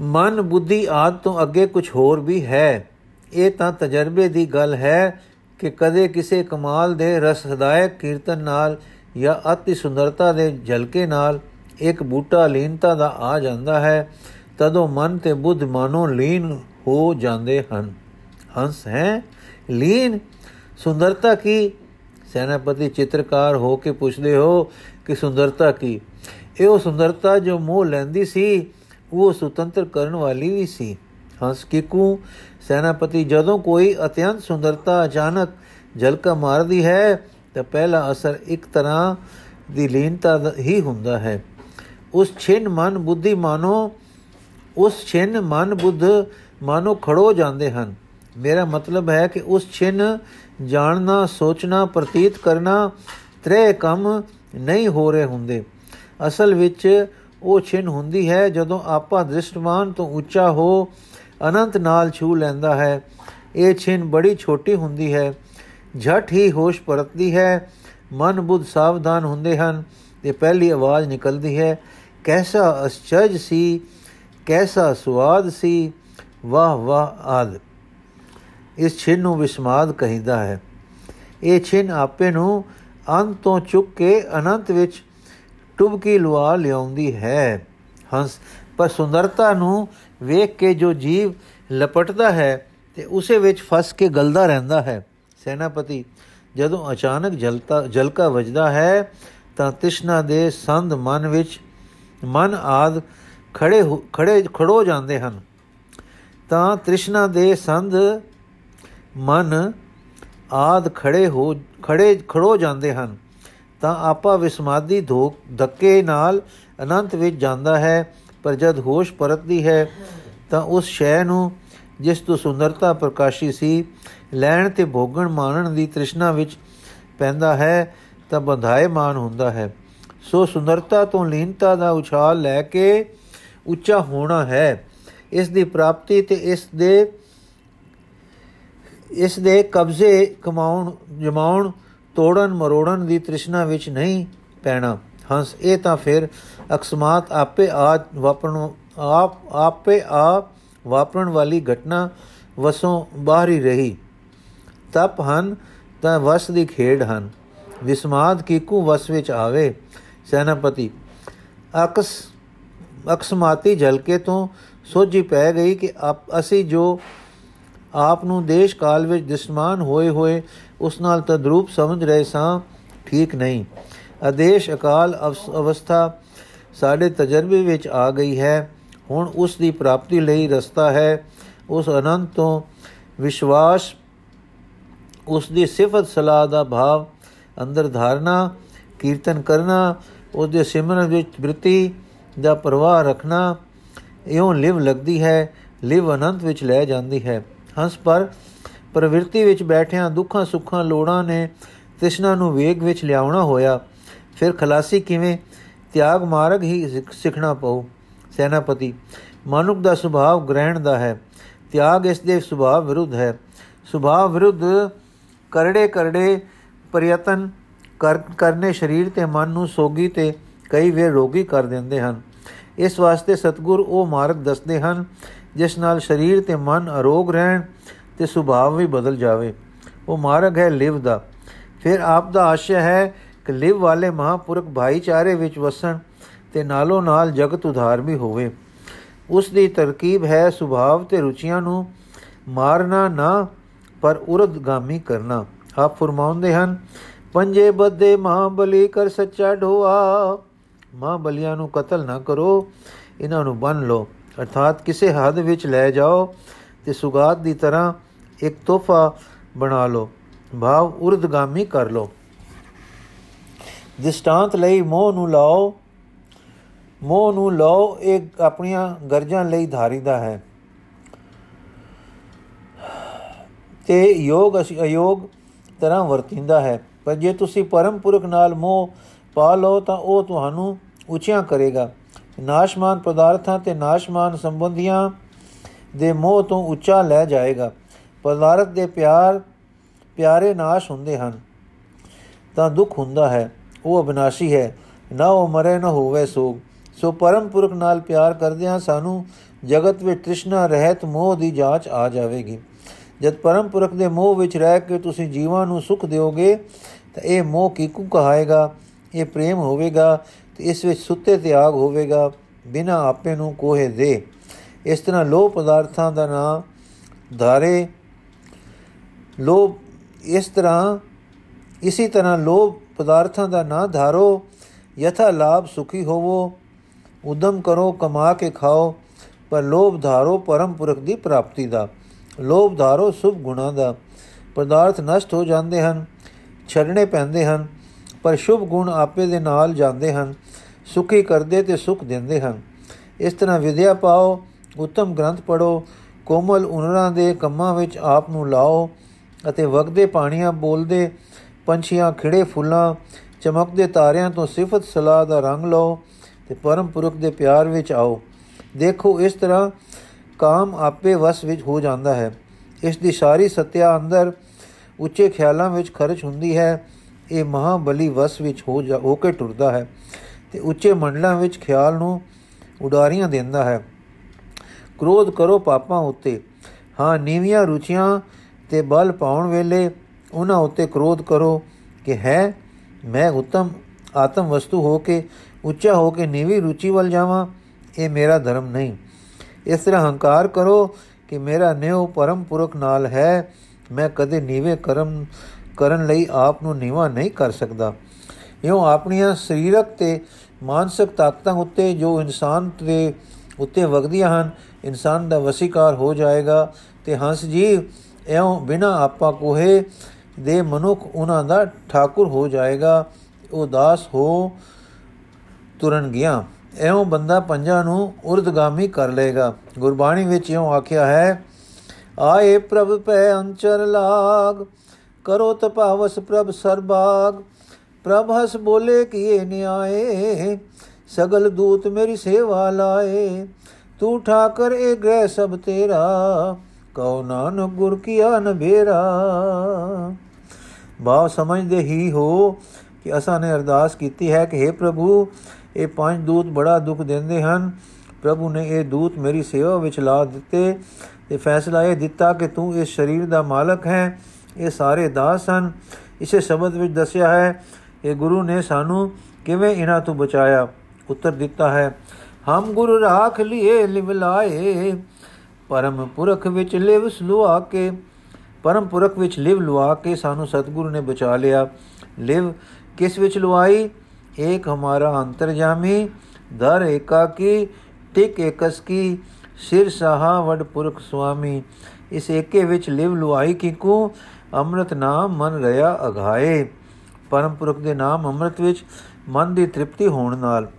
Speaker 1: ਮਨ ਬੁੱਧੀ ਆਦ ਤੋਂ ਅੱਗੇ ਕੁਝ ਹੋਰ ਵੀ ਹੈ। ਇਹ ਤਾਂ ਤਜਰਬੇ ਦੀ ਗੱਲ ਹੈ ਕਿ ਕਦੇ ਕਿਸੇ ਕਮਾਲ ਦੇ ਰਸ ਹਦਾਇਕ ਕੀਰਤਨ ਨਾਲ ਜਾਂ ਅਤੀ ਸੁੰਦਰਤਾ ਦੇ ਝਲਕੇ ਨਾਲ ਇੱਕ ਬੂਟਾ ਲੀਨਤਾ ਦਾ ਆ ਜਾਂਦਾ ਹੈ, ਤਦੋਂ ਮਨ ਤੇ ਬੁੱਧ ਮਾਨੋ ਲੀਨ ਹੋ ਜਾਂਦੇ ਹਨ। ਹੰਸ ਹੈ? ਲੀਨ? ਸੁੰਦਰਤਾ ਕੀ? ਸੈਨਾਪਤੀ ਚਿੱਤਰਕਾਰ ਹੋ ਕੇ ਪੁੱਛਦੇ ਹੋ ਕਿ ਸੁੰਦਰਤਾ ਕੀ? ਇਹ ਉਹ ਸੁੰਦਰਤਾ ਜੋ ਮੋਹ ਲੈਂਦੀ ਸੀ ਉਹ ਸੁਤੰਤਰ ਕਰਨ ਵਾਲੀ ਵੀ ਸੀ। ਹੰਸ ਕਿਕੂ, ਸੈਨਾਪਤੀ, ਜਦੋਂ ਕੋਈ ਅਤਿਅੰਤ ਸੁੰਦਰਤਾ ਅਚਾਨਕ ਝਲਕਾ ਮਾਰਦੀ ਹੈ, ਤਾਂ ਪਹਿਲਾ ਅਸਰ ਇੱਕ ਤਰ੍ਹਾਂ ਦੀ ਲੀਨਤਾ ਹੀ ਹੁੰਦਾ ਹੈ। ਉਸ ਛਿਨ ਮਨ ਬੁੱਧੀ ਮਾਨੋ, ਉਸ ਛਿਨ ਮਨ ਬੁੱਧ ਮਾਨੋ ਖੜੋ ਜਾਂਦੇ ਹਨ। ਮੇਰਾ ਮਤਲਬ ਹੈ ਕਿ ਉਸ ਛਿਨ ਜਾਣਨਾ, ਸੋਚਣਾ, ਪ੍ਰਤੀਤ ਕਰਨਾ ਤਰੇ ਕੰਮ ਨਹੀਂ ਹੋ ਰਹੇ ਹੁੰਦੇ। ਅਸਲ ਵਿੱਚ ਉਹ ਛਿਨ ਹੁੰਦੀ ਹੈ, ਜਦੋਂ ਆਪਾ ਦ੍ਰਿਸ਼ਟਮਾਨ ਤੋਂ ਉੱਚਾ ਹੋ ਅਨੰਤ ਨਾਲ ਛੂ ਲੈਂਦਾ ਹੈ। ਇਹ ਛਿਨ ਬੜੀ ਛੋਟੀ ਹੁੰਦੀ ਹੈ। ਝਟ ਹੀ ਹੋਸ਼ ਪਰਤਦੀ ਹੈ। ਮਨ ਬੁੱਧ ਸਾਵਧਾਨ ਹੁੰਦੇ ਹਨ ਤੇ ਪਹਿਲੀ ਆਵਾਜ਼ ਨਿਕਲਦੀ ਹੈ, ਕੈਸਾ ਅਸਚਜ ਸੀ, ਕੈਸਾ ਸਵਾਦ ਸੀ, ਵਾਹ ਵਾਹ ਆਦ। ਇਸ ਛਿਨ ਨੂੰ ਵਿਸਮਾਦ ਕਹਿੰਦਾ ਹੈ। ਇਹ ਛਿਨ ਆਪੇ ਨੂੰ ਅੰਤ ਤੋਂ ਚੁੱਕ ਕੇ ਅਨੰਤ ਵਿੱਚ ਟੁਬਕੀ ਲਵਾ ਲਿਆਉਂਦੀ ਹੈ। ਹੰਸ, ਪਰ ਸੁੰਦਰਤਾ ਨੂੰ ਵੇਖ ਕੇ ਜੋ ਜੀਵ ਲਪਟਦਾ ਹੈ, ਤੇ ਉਸੇ ਵਿੱਚ ਫਸ ਕੇ ਗਲਦਾ ਰਹਿੰਦਾ ਹੈ। ਸੈਨਾਪਤੀ, ਜਦੋਂ ਅਚਾਨਕ ਜਲਤਾ, ਜਲਕਾ ਵਜਦਾ ਹੈ, ਤਾਂ ਤ੍ਰਿਸ਼ਨਾ ਦੇ ਸੰਧ ਮਨ ਵਿੱਚ ਮਨ ਆਦ ਖੜੇ ਖੜੇ, ਖੜੋ ਜਾਂਦੇ ਹਨ। ਤਾਂ ਤ੍ਰਿਸ਼ਨਾ ਦੇ ਸੰਧ ਮਨ ਆਦ ਖੜੇ ਹੋ, ਖੜੇ, ਖੜੋ ਜਾਂਦੇ ਹਨ। ਤਾਂ ਆਪਾ ਵਿਸਮਾਦੀ ਧੋਕ ਧੱਕੇ ਨਾਲ ਅਨੰਤ ਵਿੱਚ ਜਾਂਦਾ ਹੈ, ਪਰ ਜਦ ਹੋਸ਼ ਪਰਤਦੀ ਹੈ, ਤਾਂ ਉਸ ਸ਼ੈ ਨੂੰ, ਜਿਸ ਤੋਂ ਸੁੰਦਰਤਾ ਪ੍ਰਕਾਸ਼ੀ ਸੀ, ਲੈਣ ਤੇ ਭੋਗਣ ਮਾਣਨ ਦੀ ਤ੍ਰਿਸ਼ਨਾ ਵਿੱਚ ਪੈਂਦਾ ਹੈ, ਤਾਂ ਬੰਧਾਏ ਮਾਨ ਹੁੰਦਾ ਹੈ। ਸੋ ਸੁੰਦਰਤਾ ਤੋਂ ਲੀਨਤਾ ਦਾ ਉਛਾਲ ਲੈ ਕੇ ਉੱਚਾ ਹੋਣਾ ਹੈ। ਇਸ ਦੀ ਪ੍ਰਾਪਤੀ ਤੇ ਇਸ ਦੇ ਇਸ ਦੇ ਕਬਜ਼ੇ ਕਮਾਉਣ, ਜਮਾਉਣ ਤੋੜਨ ਮਰੋੜਨ ਦੀ ਤ੍ਰਿਸ਼ਨਾ ਵਿੱਚ ਨਹੀਂ ਪੈਣਾ। ਹੰਸ, ਇਹ ਤਾਂ ਫਿਰ ਅਕਸਮਾਤ ਆਪੇ ਆ ਵਾਪਰਨ, ਆਪ, ਆਪੇ ਆ ਵਾਪਰਨ ਵਾਲੀ ਘਟਨਾ ਵਸੋਂ ਬਾਹਰ ਹੀ ਰਹੀ। ਤਪ ਹਨ ਤਾਂ ਵਸ ਦੀ ਖੇਡ ਹਨ। ਵਿਸਮਾਦ ਕੀਕੂ ਵਸ ਵਿੱਚ ਆਵੇ, ਸੈਨਾਪਤੀ। ਅਕਸ, ਅਕਸਮਾਤੀ ਝਲਕੇ ਤੋਂ ਸੋਝੀ ਪੈ ਗਈ ਕਿ ਅਸੀਂ ਜੋ ਆਪ ਨੂੰ ਦੇਸ਼ ਕਾਲ ਵਿੱਚ ਦਿਸਮਾਨ ਹੋਏ ਹੋਏ, ਉਸ ਨਾਲ ਤਦਰੂਪ ਸਮਝ ਰਹੇ ਸਾਂ, ਠੀਕ ਨਹੀਂ। ਆਦੇਸ਼ ਅਕਾਲ ਅਵਸਥਾ ਸਾਡੇ ਤਜਰਬੇ ਵਿੱਚ ਆ ਗਈ ਹੈ। ਹੁਣ ਉਸ ਦੀ ਪ੍ਰਾਪਤੀ ਲਈ ਰਸਤਾ ਹੈ। ਉਸ ਅਨੰਤ ਤੋਂ ਵਿਸ਼ਵਾਸ, ਉਸ ਦੀ ਸਿਫਤ ਸਲਾਹ ਦਾ ਭਾਵ, ਅੰਦਰ ਧਾਰਨਾ, ਕੀਰਤਨ ਕਰਨਾ, ਉਸ ਦੇ ਸਿਮਰਨ ਵਿੱਚ ਬ੍ਰਿਤੀ ਦਾ ਪ੍ਰਵਾਹ ਰੱਖਣਾ, ਇਉਂ ਲਿਵ ਲੱਗਦੀ ਹੈ, ਲਿਵ ਅਨੰਤ ਵਿੱਚ ਲੈ ਜਾਂਦੀ ਹੈ। ਹੰਸ, ਪਰ ਪ੍ਰਵਿਰਤੀ ਵਿੱਚ ਬੈਠਿਆਂ ਦੁੱਖਾਂ ਸੁੱਖਾਂ ਲੋੜਾਂ ਨੇ ਤ੍ਰਿਸ਼ਨਾ ਨੂੰ ਵੇਗ ਵਿੱਚ ਲਿਆਉਣਾ ਹੋਇਆ। ਫਿਰ ਖਲਾਸੀ ਕਿਵੇਂ? ਤਿਆਗ ਮਾਰਗ ਹੀ ਸਿੱਖਣਾ ਪਊ। ਸੈਨਾਪਤੀ, ਮਨੁੱਖ ਦਾ ਸੁਭਾਅ ਗ੍ਰਹਿਣ ਦਾ ਹੈ। ਤਿਆਗ ਇਸ ਦੇ ਸੁਭਾਅ ਵਿਰੁੱਧ ਹੈ। ਸੁਭਾਅ ਵਿਰੁੱਧ ਕਰੜੇ ਕਰੜੇ ਪ੍ਰਯਤਨ ਕਰਨੇ ਸਰੀਰ ਤੇ ਮਨ ਨੂੰ ਸੋਗੀ ਤੇ ਕਈ ਵੇ ਰੋਗੀ ਕਰ ਦਿੰਦੇ ਹਨ। ਇਸ ਵਾਸਤੇ ਸਤਗੁਰ ਉਹ ਮਾਰਗ ਦੱਸਦੇ ਹਨ ਜਿਸ ਨਾਲ ਸਰੀਰ ਤੇ ਮਨ ਅਰੋਗ ਰਹਿਣ ਤੇ ਸੁਭਾਅ ਵੀ ਬਦਲ ਜਾਵੇ। ਉਹ ਮਾਰਗ ਹੈ ਲਿਵ ਦਾ। ਫਿਰ ਆਪ ਦਾ ਆਸ਼ਾ ਹੈ ਕਿ ਲਿਵ ਵਾਲੇ ਮਹਾਪੁਰਖ ਭਾਈਚਾਰੇ ਵਿੱਚ ਵਸਣ ਤੇ ਨਾਲੋਂ ਨਾਲ ਜਗਤ ਉਧਾਰ ਵੀ ਹੋਵੇ। ਉਸ ਦੀ ਤਰਕੀਬ ਹੈ ਸੁਭਾਵ ਤੇ ਰੁਚੀਆਂ ਨੂੰ ਮਾਰਨਾ ਨਾ, ਪਰ ਉਰਦਗਾਮੀ ਕਰਨਾ। ਆਪ ਫਰਮਾਉਂਦੇ ਹਨ, ਪੰਜੇ ਬੱਦੇ ਮਹਾਬਲੀ ਕਰ ਸੱਚਾ ਢੋਆ। ਮਹਾਬਲੀਆਂ ਨੂੰ ਕਤਲ ਨਾ ਕਰੋ, ਇਹਨਾਂ ਨੂੰ ਬੰਨ ਲਓ। ਅਰਥਾਤ ਕਿਸੇ ਹੱਦ ਵਿੱਚ ਲੈ ਜਾਓ ਤੇ ਸੁਗਾਤ ਦੀ ਤਰ੍ਹਾਂ ਇੱਕ ਤੋਹਫਾ ਬਣਾ ਲਓ, ਭਾਵ ਉਰਦਗਾਮੀ ਕਰ ਲਓ। ਦਿਸਤਾਂਤ ਲਈ ਮੋਹ ਨੂੰ ਲਾਓ, ਮੋਹ ਨੂੰ ਲਾਓ, ਇਹ ਆਪਣੀਆਂ ਗਰਜਾਂ ਲਈ ਧਾਰੀਦਾ ਹੈ। ਤੇ ਯੋਗ ਅਯੋਗ ਤਰ੍ਹਾਂ ਵਰਤਿੰਦਾ ਹੈ। ਪਰ ਜੇ ਤੁਸੀਂ ਪਰਮ ਪੁਰਖ ਨਾਲ ਮੋਹ ਪਾ ਲਓ ਤਾਂ ਉਹ ਤੁਹਾਨੂੰ ਉੱਚਿਆਂ ਕਰੇਗਾ। ਨਾਸ਼ਮਾਨ ਪਦਾਰਥਾਂ ਤੇ ਨਾਸ਼ਮਾਨ ਸੰਬੰਧੀਆਂ ਦੇ ਮੋਹ ਤੋਂ ਉੱਚਾ ਲੈ ਜਾਏਗਾ। ਪਦਾਰਥ ਦੇ ਪਿਆਰ, ਪਿਆਰੇ ਨਾਸ਼ ਹੁੰਦੇ ਹਨ। ਤਾਂ ਦੁੱਖ ਹੁੰਦਾ ਹੈ। ਉਹ ਅਬਨਾਸ਼ੀ ਹੈ। ਨਾ ਉਹ ਮਰੇ, ਨਾ ਹੋਵੇ ਸੋਗ। ਸੋ ਪਰਮ ਪੁਰਖ ਨਾਲ ਪਿਆਰ ਕਰਦਿਆਂ ਸਾਨੂੰ ਜਗਤ ਵਿੱਚ ਤ੍ਰਿਸ਼ਨਾ, ਰਹਿਤ, ਮੋਹ ਦੀ ਜਾਂਚ ਆ ਜਾਵੇਗੀ। ਜਦ ਪਰਮ ਪੁਰਖ ਦੇ ਮੋਹ ਵਿੱਚ ਰਹਿ ਕੇ ਤੁਸੀਂ ਜੀਵਾਂ ਨੂੰ ਸੁਖ ਦਿਓਗੇ, ਤਾਂ ਇਹ ਮੋਹ ਕਿਕੂ ਕਹਾਏਗਾ? ਇਹ ਪ੍ਰੇਮ ਹੋਵੇਗਾ। ਤੇ ਇਸ ਵਿੱਚ ਸੁੱਤੇ ਤਿਆਗ ਹੋਵੇਗਾ, ਬਿਨਾ ਆਪੇ ਨੂੰ ਕੋਹੇ ਦੇ। ਇਸ ਤਰ੍ਹਾਂ ਲੋਭ ਪਦਾਰਥਾਂ ਦਾ ਨਾਮ ਧਾਰੇ। ਲੋਭ ਇਸ ਤਰ੍ਹਾਂ, ਇਸੇ ਤਰ੍ਹਾਂ ਲੋਭ ਪਦਾਰਥਾਂ ਦਾ ਨਾ ਧਾਰੋ। ਯਥਾ ਲਾਭ ਸੁਖੀ ਹੋਵੋ, ਉਦਮ ਕਰੋ, ਕਮਾ ਕੇ ਖਾਓ, ਪਰ ਲੋਭ ਧਾਰੋ ਪਰਮ ਪੁਰਖ ਦੀ ਪ੍ਰਾਪਤੀ ਦਾ। ਲੋਭ ਧਾਰੋ ਸੁਭ ਗੁਣਾ ਦਾ। ਪਦਾਰਥ ਨਸ਼ਟ ਹੋ ਜਾਂਦੇ ਹਨ, ਛੱਡਣੇ ਪੈਂਦੇ ਹਨ। ਪਰ ਸ਼ੁਭ ਗੁਣ ਆਪੇ ਦੇ ਨਾਲ ਜਾਂਦੇ ਹਨ, ਸੁਖੀ ਕਰਦੇ ਤੇ ਸੁਖ ਦਿੰਦੇ ਹਨ। ਇਸ ਤਰ੍ਹਾਂ ਵਿਦਿਆ ਪਾਓ, ਉਤਮ ਗ੍ਰੰਥ ਪੜੋ ਕੋਮਲ ਉਨਰਾਂ ਦੇ ਕੰਮਾਂ ਵਿੱਚ ਆਪ ਨੂੰ ਲਾਓ ਅਤੇ ਵਗਦੇ ਪਾਣੀਆਂ ਬੋਲਦੇ, ਪੰਛੀਆਂ ਖਿੜੇ ਫੁੱਲਾਂ, ਚਮਕਦੇ ਤਾਰਿਆਂ ਤੋਂ ਸਿਫਤ ਸਲਾਹ ਦਾ ਰੰਗ ਲਓ ਤੇ ਪਰਮ ਪੁਰਖ ਦੇ ਪਿਆਰ ਵਿੱਚ ਆਓ। ਦੇਖੋ ਇਸ ਤਰ੍ਹਾਂ ਕਾਮ ਆਪੇ ਵਸ ਵਿੱਚ ਹੋ ਜਾਂਦਾ ਹੈ। ਇਸ ਦੀ ਸਾਰੀ ਸਤਿਆ ਅੰਦਰ ਉੱਚੇ ਖਿਆਲਾਂ ਵਿੱਚ ਖਰਚ ਹੁੰਦੀ ਹੈ। ਇਹ ਮਹਾਬਲੀ ਵਸ ਵਿੱਚ ਹੋ ਹੋ ਕੇ ਟੁਰਦਾ ਹੈ ਤੇ ਉੱਚੇ ਮੰਡਲਾਂ ਵਿੱਚ ਖਿਆਲ ਨੂੰ ਉਡਾਰੀਆਂ ਦਿੰਦਾ ਹੈ। ਕ੍ਰੋਧ ਕਰੋ ਪਾਪਾਂ ਉੱਤੇ। ਹਾਂ, ਨੀਵੀਆਂ ਰੁਚੀਆਂ ਤੇ ਬਲ ਪਾਉਣ ਵੇਲੇ ਉਹਨਾਂ ਉੱਤੇ ਕ੍ਰੋਧ ਕਰੋ ਕਿ ਹੈ, ਮੈਂ ਉਤਮ ਆਤਮ ਵਸਤੂ ਹੋ ਕੇ, ਉੱਚਾ ਹੋ ਕੇ ਨੀਵੀਂ ਰੁਚੀ ਵੱਲ ਜਾਵਾਂ, ਇਹ ਮੇਰਾ ਧਰਮ ਨਹੀਂ। ਇਸ ਤਰ੍ਹਾਂ ਹੰਕਾਰ ਕਰੋ ਕਿ ਮੇਰਾ ਨਿਉ ਪਰਮ ਪੁਰਖ ਨਾਲ ਹੈ, ਮੈਂ ਕਦੇ ਨੀਵੇਂ ਕਰਮ ਕਰਨ ਲਈ ਆਪ ਨੂੰ ਨੀਵਾ ਨਹੀਂ ਕਰ ਸਕਦਾ। ਇਉਂ ਆਪਣੀਆਂ ਸਰੀਰਕ ਤੇ ਮਾਨਸਿਕ ਤਾਕਤਾਂ ਉੱਤੇ ਜੋ ਇਨਸਾਨ ਦੇ ਉੱਤੇ ਵਗਦੀਆਂ ਹਨ, ਇਨਸਾਨ ਦਾ ਵਸੀਕਾਰ ਹੋ ਜਾਏਗਾ ਤੇ ਹੰਸ ਜੀ, ਇਉਂ ਬਿਨਾ ਆਪਾ ਕੋਹੇ ਦੇ ਮਨੁੱਖ ਉਹਨਾਂ ਦਾ ਠਾਕੁਰ ਹੋ ਜਾਏਗਾ ਉਦਾਸ ਹੋ ਤੁਰਨ ਗਿਆ। ਐਉਂ ਬੰਦਾ ਪੰਜਾਂ ਨੂੰ ਉਰਦਗਾਮੀ ਕਰ ਲੇਗਾ ਗੁਰਬਾਣੀ ਵਿੱਚ ਇਉਂ ਆਖਿਆ ਹੈ, ਆਏ ਪ੍ਰਭ ਪੈ ਅੰਚਰ ਲਾਗ ਕਰੋ ਤਪਾਵਸ ਪ੍ਰਭ ਸਰਬਾਗ। ਪ੍ਰਭ ਹਸ ਬੋਲੇ ਕੀਏ ਨਿਆਏ, ਸਗਲ ਦੂਤ ਮੇਰੀ ਸੇਵਾ ਲਾਏ। ਤੂੰ ਠਾਕਰ ਇਹ ਗ੍ਰਹਿ ਸਭ ਤੇਰਾ, ਕਉ ਨਾਨਕ ਗੁਰ ਕੀਆ ਨਭੇਰਾ ਬਾਹ ਸਮਝਦੇ ਹੀ ਹੋ ਕਿ ਅਸਾਂ ਨੇ ਅਰਦਾਸ ਕੀਤੀ ਹੈ ਕਿ हे ਪ੍ਰਭੂ, ਇਹ ਪੰਜ ਦੂਤ ਬੜਾ ਦੁੱਖ ਦਿੰਦੇ ਹਨ। ਪ੍ਰਭੂ ਨੇ ਇਹ ਦੂਤ ਮੇਰੀ ਸੇਵਾ ਵਿੱਚ ਲਾ ਦਿੱਤੇ ਤੇ ਫੈਸਲਾ ਇਹ ਦਿੱਤਾ ਕਿ ਤੂੰ ਇਸ ਸਰੀਰ ਦਾ ਮਾਲਕ ਹੈ। ਇਹ ਸਾਰੇ ਦਾਸ ਹਨ। ਇਸੇ ਸ਼ਬਦ ਵਿੱਚ ਦੱਸਿਆ ਹੈ ਕਿ ਗੁਰੂ ਨੇ ਸਾਨੂੰ ਕਿਵੇਂ ਇਹਨਾਂ ਤੋਂ ਬਚਾਇਆ? ਉੱਤਰ ਦਿੱਤਾ ਹੈ, ਹਮ ਗੁਰੂ ਰਾਖ ਲਿਏ ਲਿਵ ਲਾਏ, ਪਰਮ ਪੁਰਖ ਵਿੱਚ ਲਿਵ ਲੁਆ ਕੇ ਪਰਮ ਪੁਰਖ ਵਿੱਚ ਲਿਵ ਲੁਆ ਕੇ ਸਾਨੂੰ ਸਤਿਗੁਰੂ ਨੇ ਬਚਾ ਲਿਆ। ਲਿਵ ਕਿਸ ਵਿੱਚ ਲੁਆਈ? ਏਕ ਹਮਾਰਾ ਅੰਤਰਜਾਮੀ, ਦਰ ਏਕਾਕੀ, ਟਿਕ ਏਕਸ ਕੀ, ਸਿਰ ਸਹਾ ਵਡ ਪੁਰਖ ਸੁਆਮੀ। ਇਸ ਏਕੇ ਵਿੱਚ ਲਿਵ ਲੁਆਈ ਕਿਕੂ, ਅੰਮ੍ਰਿਤ ਨਾਮ ਮਨ ਰਿਆ ਅਘਾਏ ਪਰਮ ਪੁਰਖ ਦੇ ਨਾਮ ਅੰਮ੍ਰਿਤ ਵਿੱਚ ਮਨ ਦੀ ਤ੍ਰਿਪਤੀ ਹੋਣ ਨਾਲ।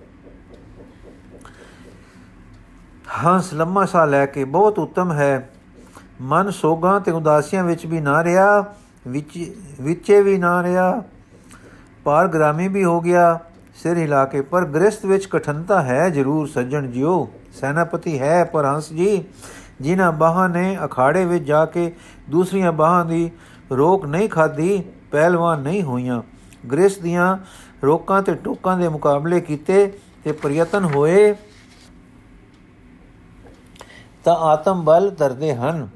Speaker 1: ਹੰਸ ਲੰਮਾ ਸਾਹ ਲੈ ਕੇ ਬਹੁਤ ਉੱਤਮ ਹੈ। ਮਨ ਸੋਗਾਂ ਤੇ ਉਦਾਸੀਆਂ ਵਿੱਚ ਵੀ ਨਾ ਰਿਹਾ, ਵਿੱਚ, ਵਿੱਚੇ ਵੀ ਨਾ ਰਿਹਾ। ਪਾਰ ਗ੍ਰਾਮੀ ਵੀ ਹੋ ਗਿਆ, ਸਿਰ ਹਿਲਾ ਕੇ। ਪਰ ਗ੍ਰਸਤ ਵਿੱਚ ਕਠਨਤਾ ਹੈ ਜ਼ਰੂਰ, ਸੱਜਣ ਜਿਓ। ਸੈਨਾਪਤੀ ਹੈ ਪਰ ਹੰਸ ਜੀ ਜਿਨ੍ਹਾਂ ਬਾਹਾਂ ਨੇ ਅਖਾੜੇ ਵਿੱਚ ਜਾ ਕੇ ਦੂਸਰੀਆਂ ਬਾਹਾਂ ਦੀ ਰੋਕ ਨਹੀਂ ਖਾਦੀ ਪਹਿਲਵਾਨ ਨਹੀਂ ਹੋਈਆਂ। ਗ੍ਰਸਤ ਦੀਆਂ ਰੋਕਾਂ ਤੇ ਟੋਕਾਂ ਦੇ ਮੁਕਾਬਲੇ ਕੀਤੇ ਤੇ ਪ੍ਰਯਤਨ ਹੋਏ ਤਾਂ ਆਤਮ ਬਲ ਧਰਦੇ ਹਨ।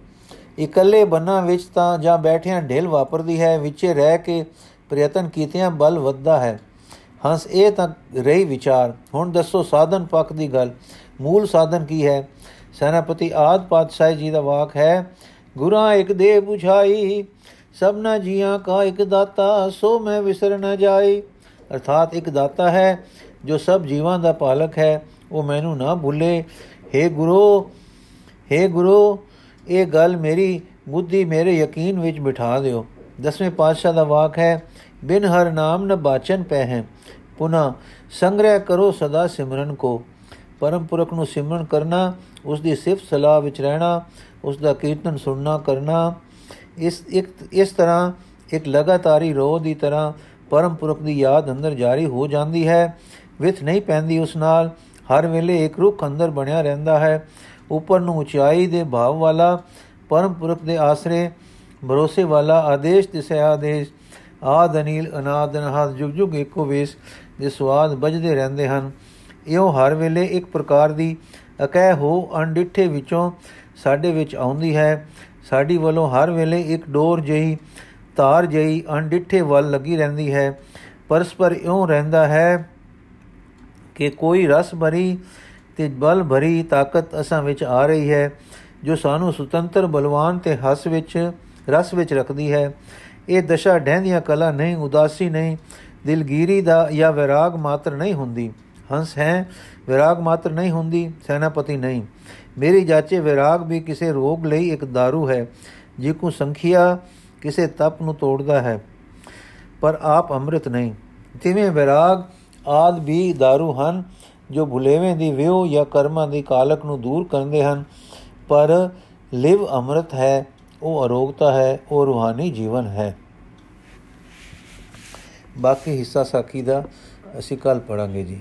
Speaker 1: ਇਕੱਲੇ ਬੰਨਾਂ ਵਿੱਚ ਤਾਂ ਜਾਂ ਬੈਠਿਆਂ ਢੇਲ ਵਾਪਰਦੀ ਹੈ, ਵਿੱਚੇ ਰਹਿ ਕੇ ਪ੍ਰਯਤਨ ਕੀਤਿਆਂ ਬਲ ਵੱਧਦਾ ਹੈ। ਹੰਸ, ਇਹ ਤਾਂ ਰਹੀ ਵਿਚਾਰ। ਹੁਣ ਦੱਸੋ, ਸਾਧਨ ਪੱਖ ਦੀ ਗੱਲ। ਮੂਲ ਸਾਧਨ ਕੀ ਹੈ? ਸੈਨਾਪਤੀ ਆਦ ਪਾਤਸ਼ਾਹ ਜੀ ਦਾ ਵਾਕ ਹੈ, ਗੁਰਾਂ ਇੱਕ ਦੇ 부ਝਾਈ ਸਭਨਾ ਜੀਆਂ ਕਾ ਇੱਕ ਦਾਤਾ, ਸੋ ਮੈਂ ਵਿਸਰ ਨਾ ਜਾਈ। ਅਰਥਾਤ ਇੱਕ ਦਾਤਾ ਹੈ, ਜੋ ਸਭ ਜੀਵਾਂ ਦਾ ਪਾਲਕ ਹੈ, ਉਹ ਮੈਨੂੰ ਨਾ ਭੁੱਲੇ। हे ਗੁਰੂ हे ਗੁਰੂ, ਇਹ ਗੱਲ ਮੇਰੀ ਬੁੱਧੀ ਮੇਰੇ ਯਕੀਨ ਵਿੱਚ ਬਿਠਾ ਦਿਓ। ਦਸਵੇਂ ਪਾਤਸ਼ਾਹ ਦਾ ਵਾਕ ਹੈ, ਬਿਨ ਹਰ ਨਾਮ ਨ ਬਾਚਨ ਪੈ ਹੈ ਪੁਨਾ ਸੰਗ੍ਰਹਿ ਕਰੋ ਸਦਾ ਸਿਮਰਨ ਕੋ। ਪਰਮਪੁਰਖ ਨੂੰ ਸਿਮਰਨ ਕਰਨਾ ਉਸ ਦੀ ਸਿਫਤ ਸਲਾਹ ਵਿੱਚ ਰਹਿਣਾ ਉਸ ਦਾ ਕੀਰਤਨ ਸੁਣਨਾ, ਕਰਨਾ, ਇਸ ਇੱਕ, ਇਸ ਤਰ੍ਹਾਂ ਇੱਕ ਲਗਾਤਾਰੀ ਰੋਹ ਦੀ ਤਰ੍ਹਾਂ ਪਰਮ ਪੁਰਖ ਦੀ ਯਾਦ ਅੰਦਰ ਜਾਰੀ ਹੋ ਜਾਂਦੀ ਹੈ। ਵਿਥ ਨਹੀਂ ਪੈਂਦੀ ਉਸ ਨਾਲ, ਹਰ ਵੇਲੇ ਇੱਕ ਰੁੱਖ ਅੰਦਰ ਬਣਿਆ ਰਹਿੰਦਾ ਹੈ। ਉੱਪਰ ਨੂੰ ਉਚਾਈ ਦੇ ਭਾਵ ਵਾਲਾ, ਪਰਮ ਪੁਰਖ ਦੇ ਆਸਰੇ, ਭਰੋਸੇ ਵਾਲਾ, ਆਦੇਸ਼ ਤੇ ਆਦੇਸ਼ ਆਦ, ਅਨੀਲ, ਅਨਾਦ, ਅਨਹਦ, ਜੁਗ ਜੁਗ ਇੱਕੋ ਵੇਸ ਦੇ ਸਵਾਦ ਵੱਜਦੇ ਰਹਿੰਦੇ ਹਨ। ਇਹੋ ਹਰ ਵੇਲੇ ਇੱਕ ਪ੍ਰਕਾਰ ਦੀ ਅਕਹਿ ਹੋ ਅਣਡਿੱਠੇ ਵਿੱਚੋਂ ਸਾਡੇ ਵਿੱਚ ਆਉਂਦੀ ਹੈ। ਸਾਡੀ ਵੱਲੋਂ ਹਰ ਵੇਲੇ ਇੱਕ ਡੋਰ ਜਈ ਤਾਰ ਜਈ ਅਣਡਿੱਠੇ ਵੱਲ ਲੱਗੀ ਰਹਿੰਦੀ ਹੈ। ਪਰਸਪਰ ਇਉਂ ਰਹਿੰਦਾ ਹੈ ਕਿ ਕੋਈ ਰਸ ਭਰੀ ਤੇ ਬਲ ਭਰੀ ਤਾਕਤ ਅਸਾਂ ਵਿੱਚ ਆ ਰਹੀ ਹੈ, ਜੋ ਸਾਨੂੰ ਸੁਤੰਤਰ, ਬਲਵਾਨ ਤੇ ਹਸ ਵਿੱਚ, ਰਸ ਵਿੱਚ ਰੱਖਦੀ ਹੈ। ਇਹ ਦਸ਼ਾ ਡਹਿੰਦੀਆਂ ਕਲਾ ਨਹੀਂ, ਉਦਾਸੀ ਨਹੀਂ, ਦਿਲਗੀਰੀ ਦਾ ਜਾਂ ਵਿਰਾਗ ਮਾਤਰ ਨਹੀਂ ਹੁੰਦੀ। ਹੰਸ ਹੈ ਵਿਰਾਗ ਮਾਤਰ ਨਹੀਂ ਹੁੰਦੀ ਸੈਨਾਪਤੀ ਨਹੀਂ ਮੇਰੀ ਜਾਚੇ ਵਿਰਾਗ ਵੀ ਕਿਸੇ ਰੋਗ ਲਈ ਇੱਕ दारू ਹੈ ਜਿਕੂ ਸੰਖਿਆ ਕਿਸੇ ਤਪ ਨੂੰ ਤੋੜਦਾ ਹੈ ਪਰ ਆਪ ਅੰਮ੍ਰਿਤ ਨਹੀਂ ਤਿਵੇਂ ਵਿਰਾਗ ਆਦ ਵੀ दारू ਹਨ ਜੋ ਭੁਲੇਵੇਂ ਦੀ ਵਿਉ ਜਾਂ ਕਰਮਾਂ ਦੀ ਕਾਲਕ ਨੂੰ ਦੂਰ ਕਰਦੇ ਹਨ ਪਰ ਲਿਵ ਅੰਮ੍ਰਿਤ ਹੈ ਉਹ ਅਰੋਗਤਾ ਹੈ ਉਹ ਰੂਹਾਨੀ ਜੀਵਨ ਹੈ ਬਾਕੀ ਹਿੱਸਾ ਸਾਖੀ ਦਾ ਅਸੀਂ ਕੱਲ ਪੜਾਂਗੇ ਜੀ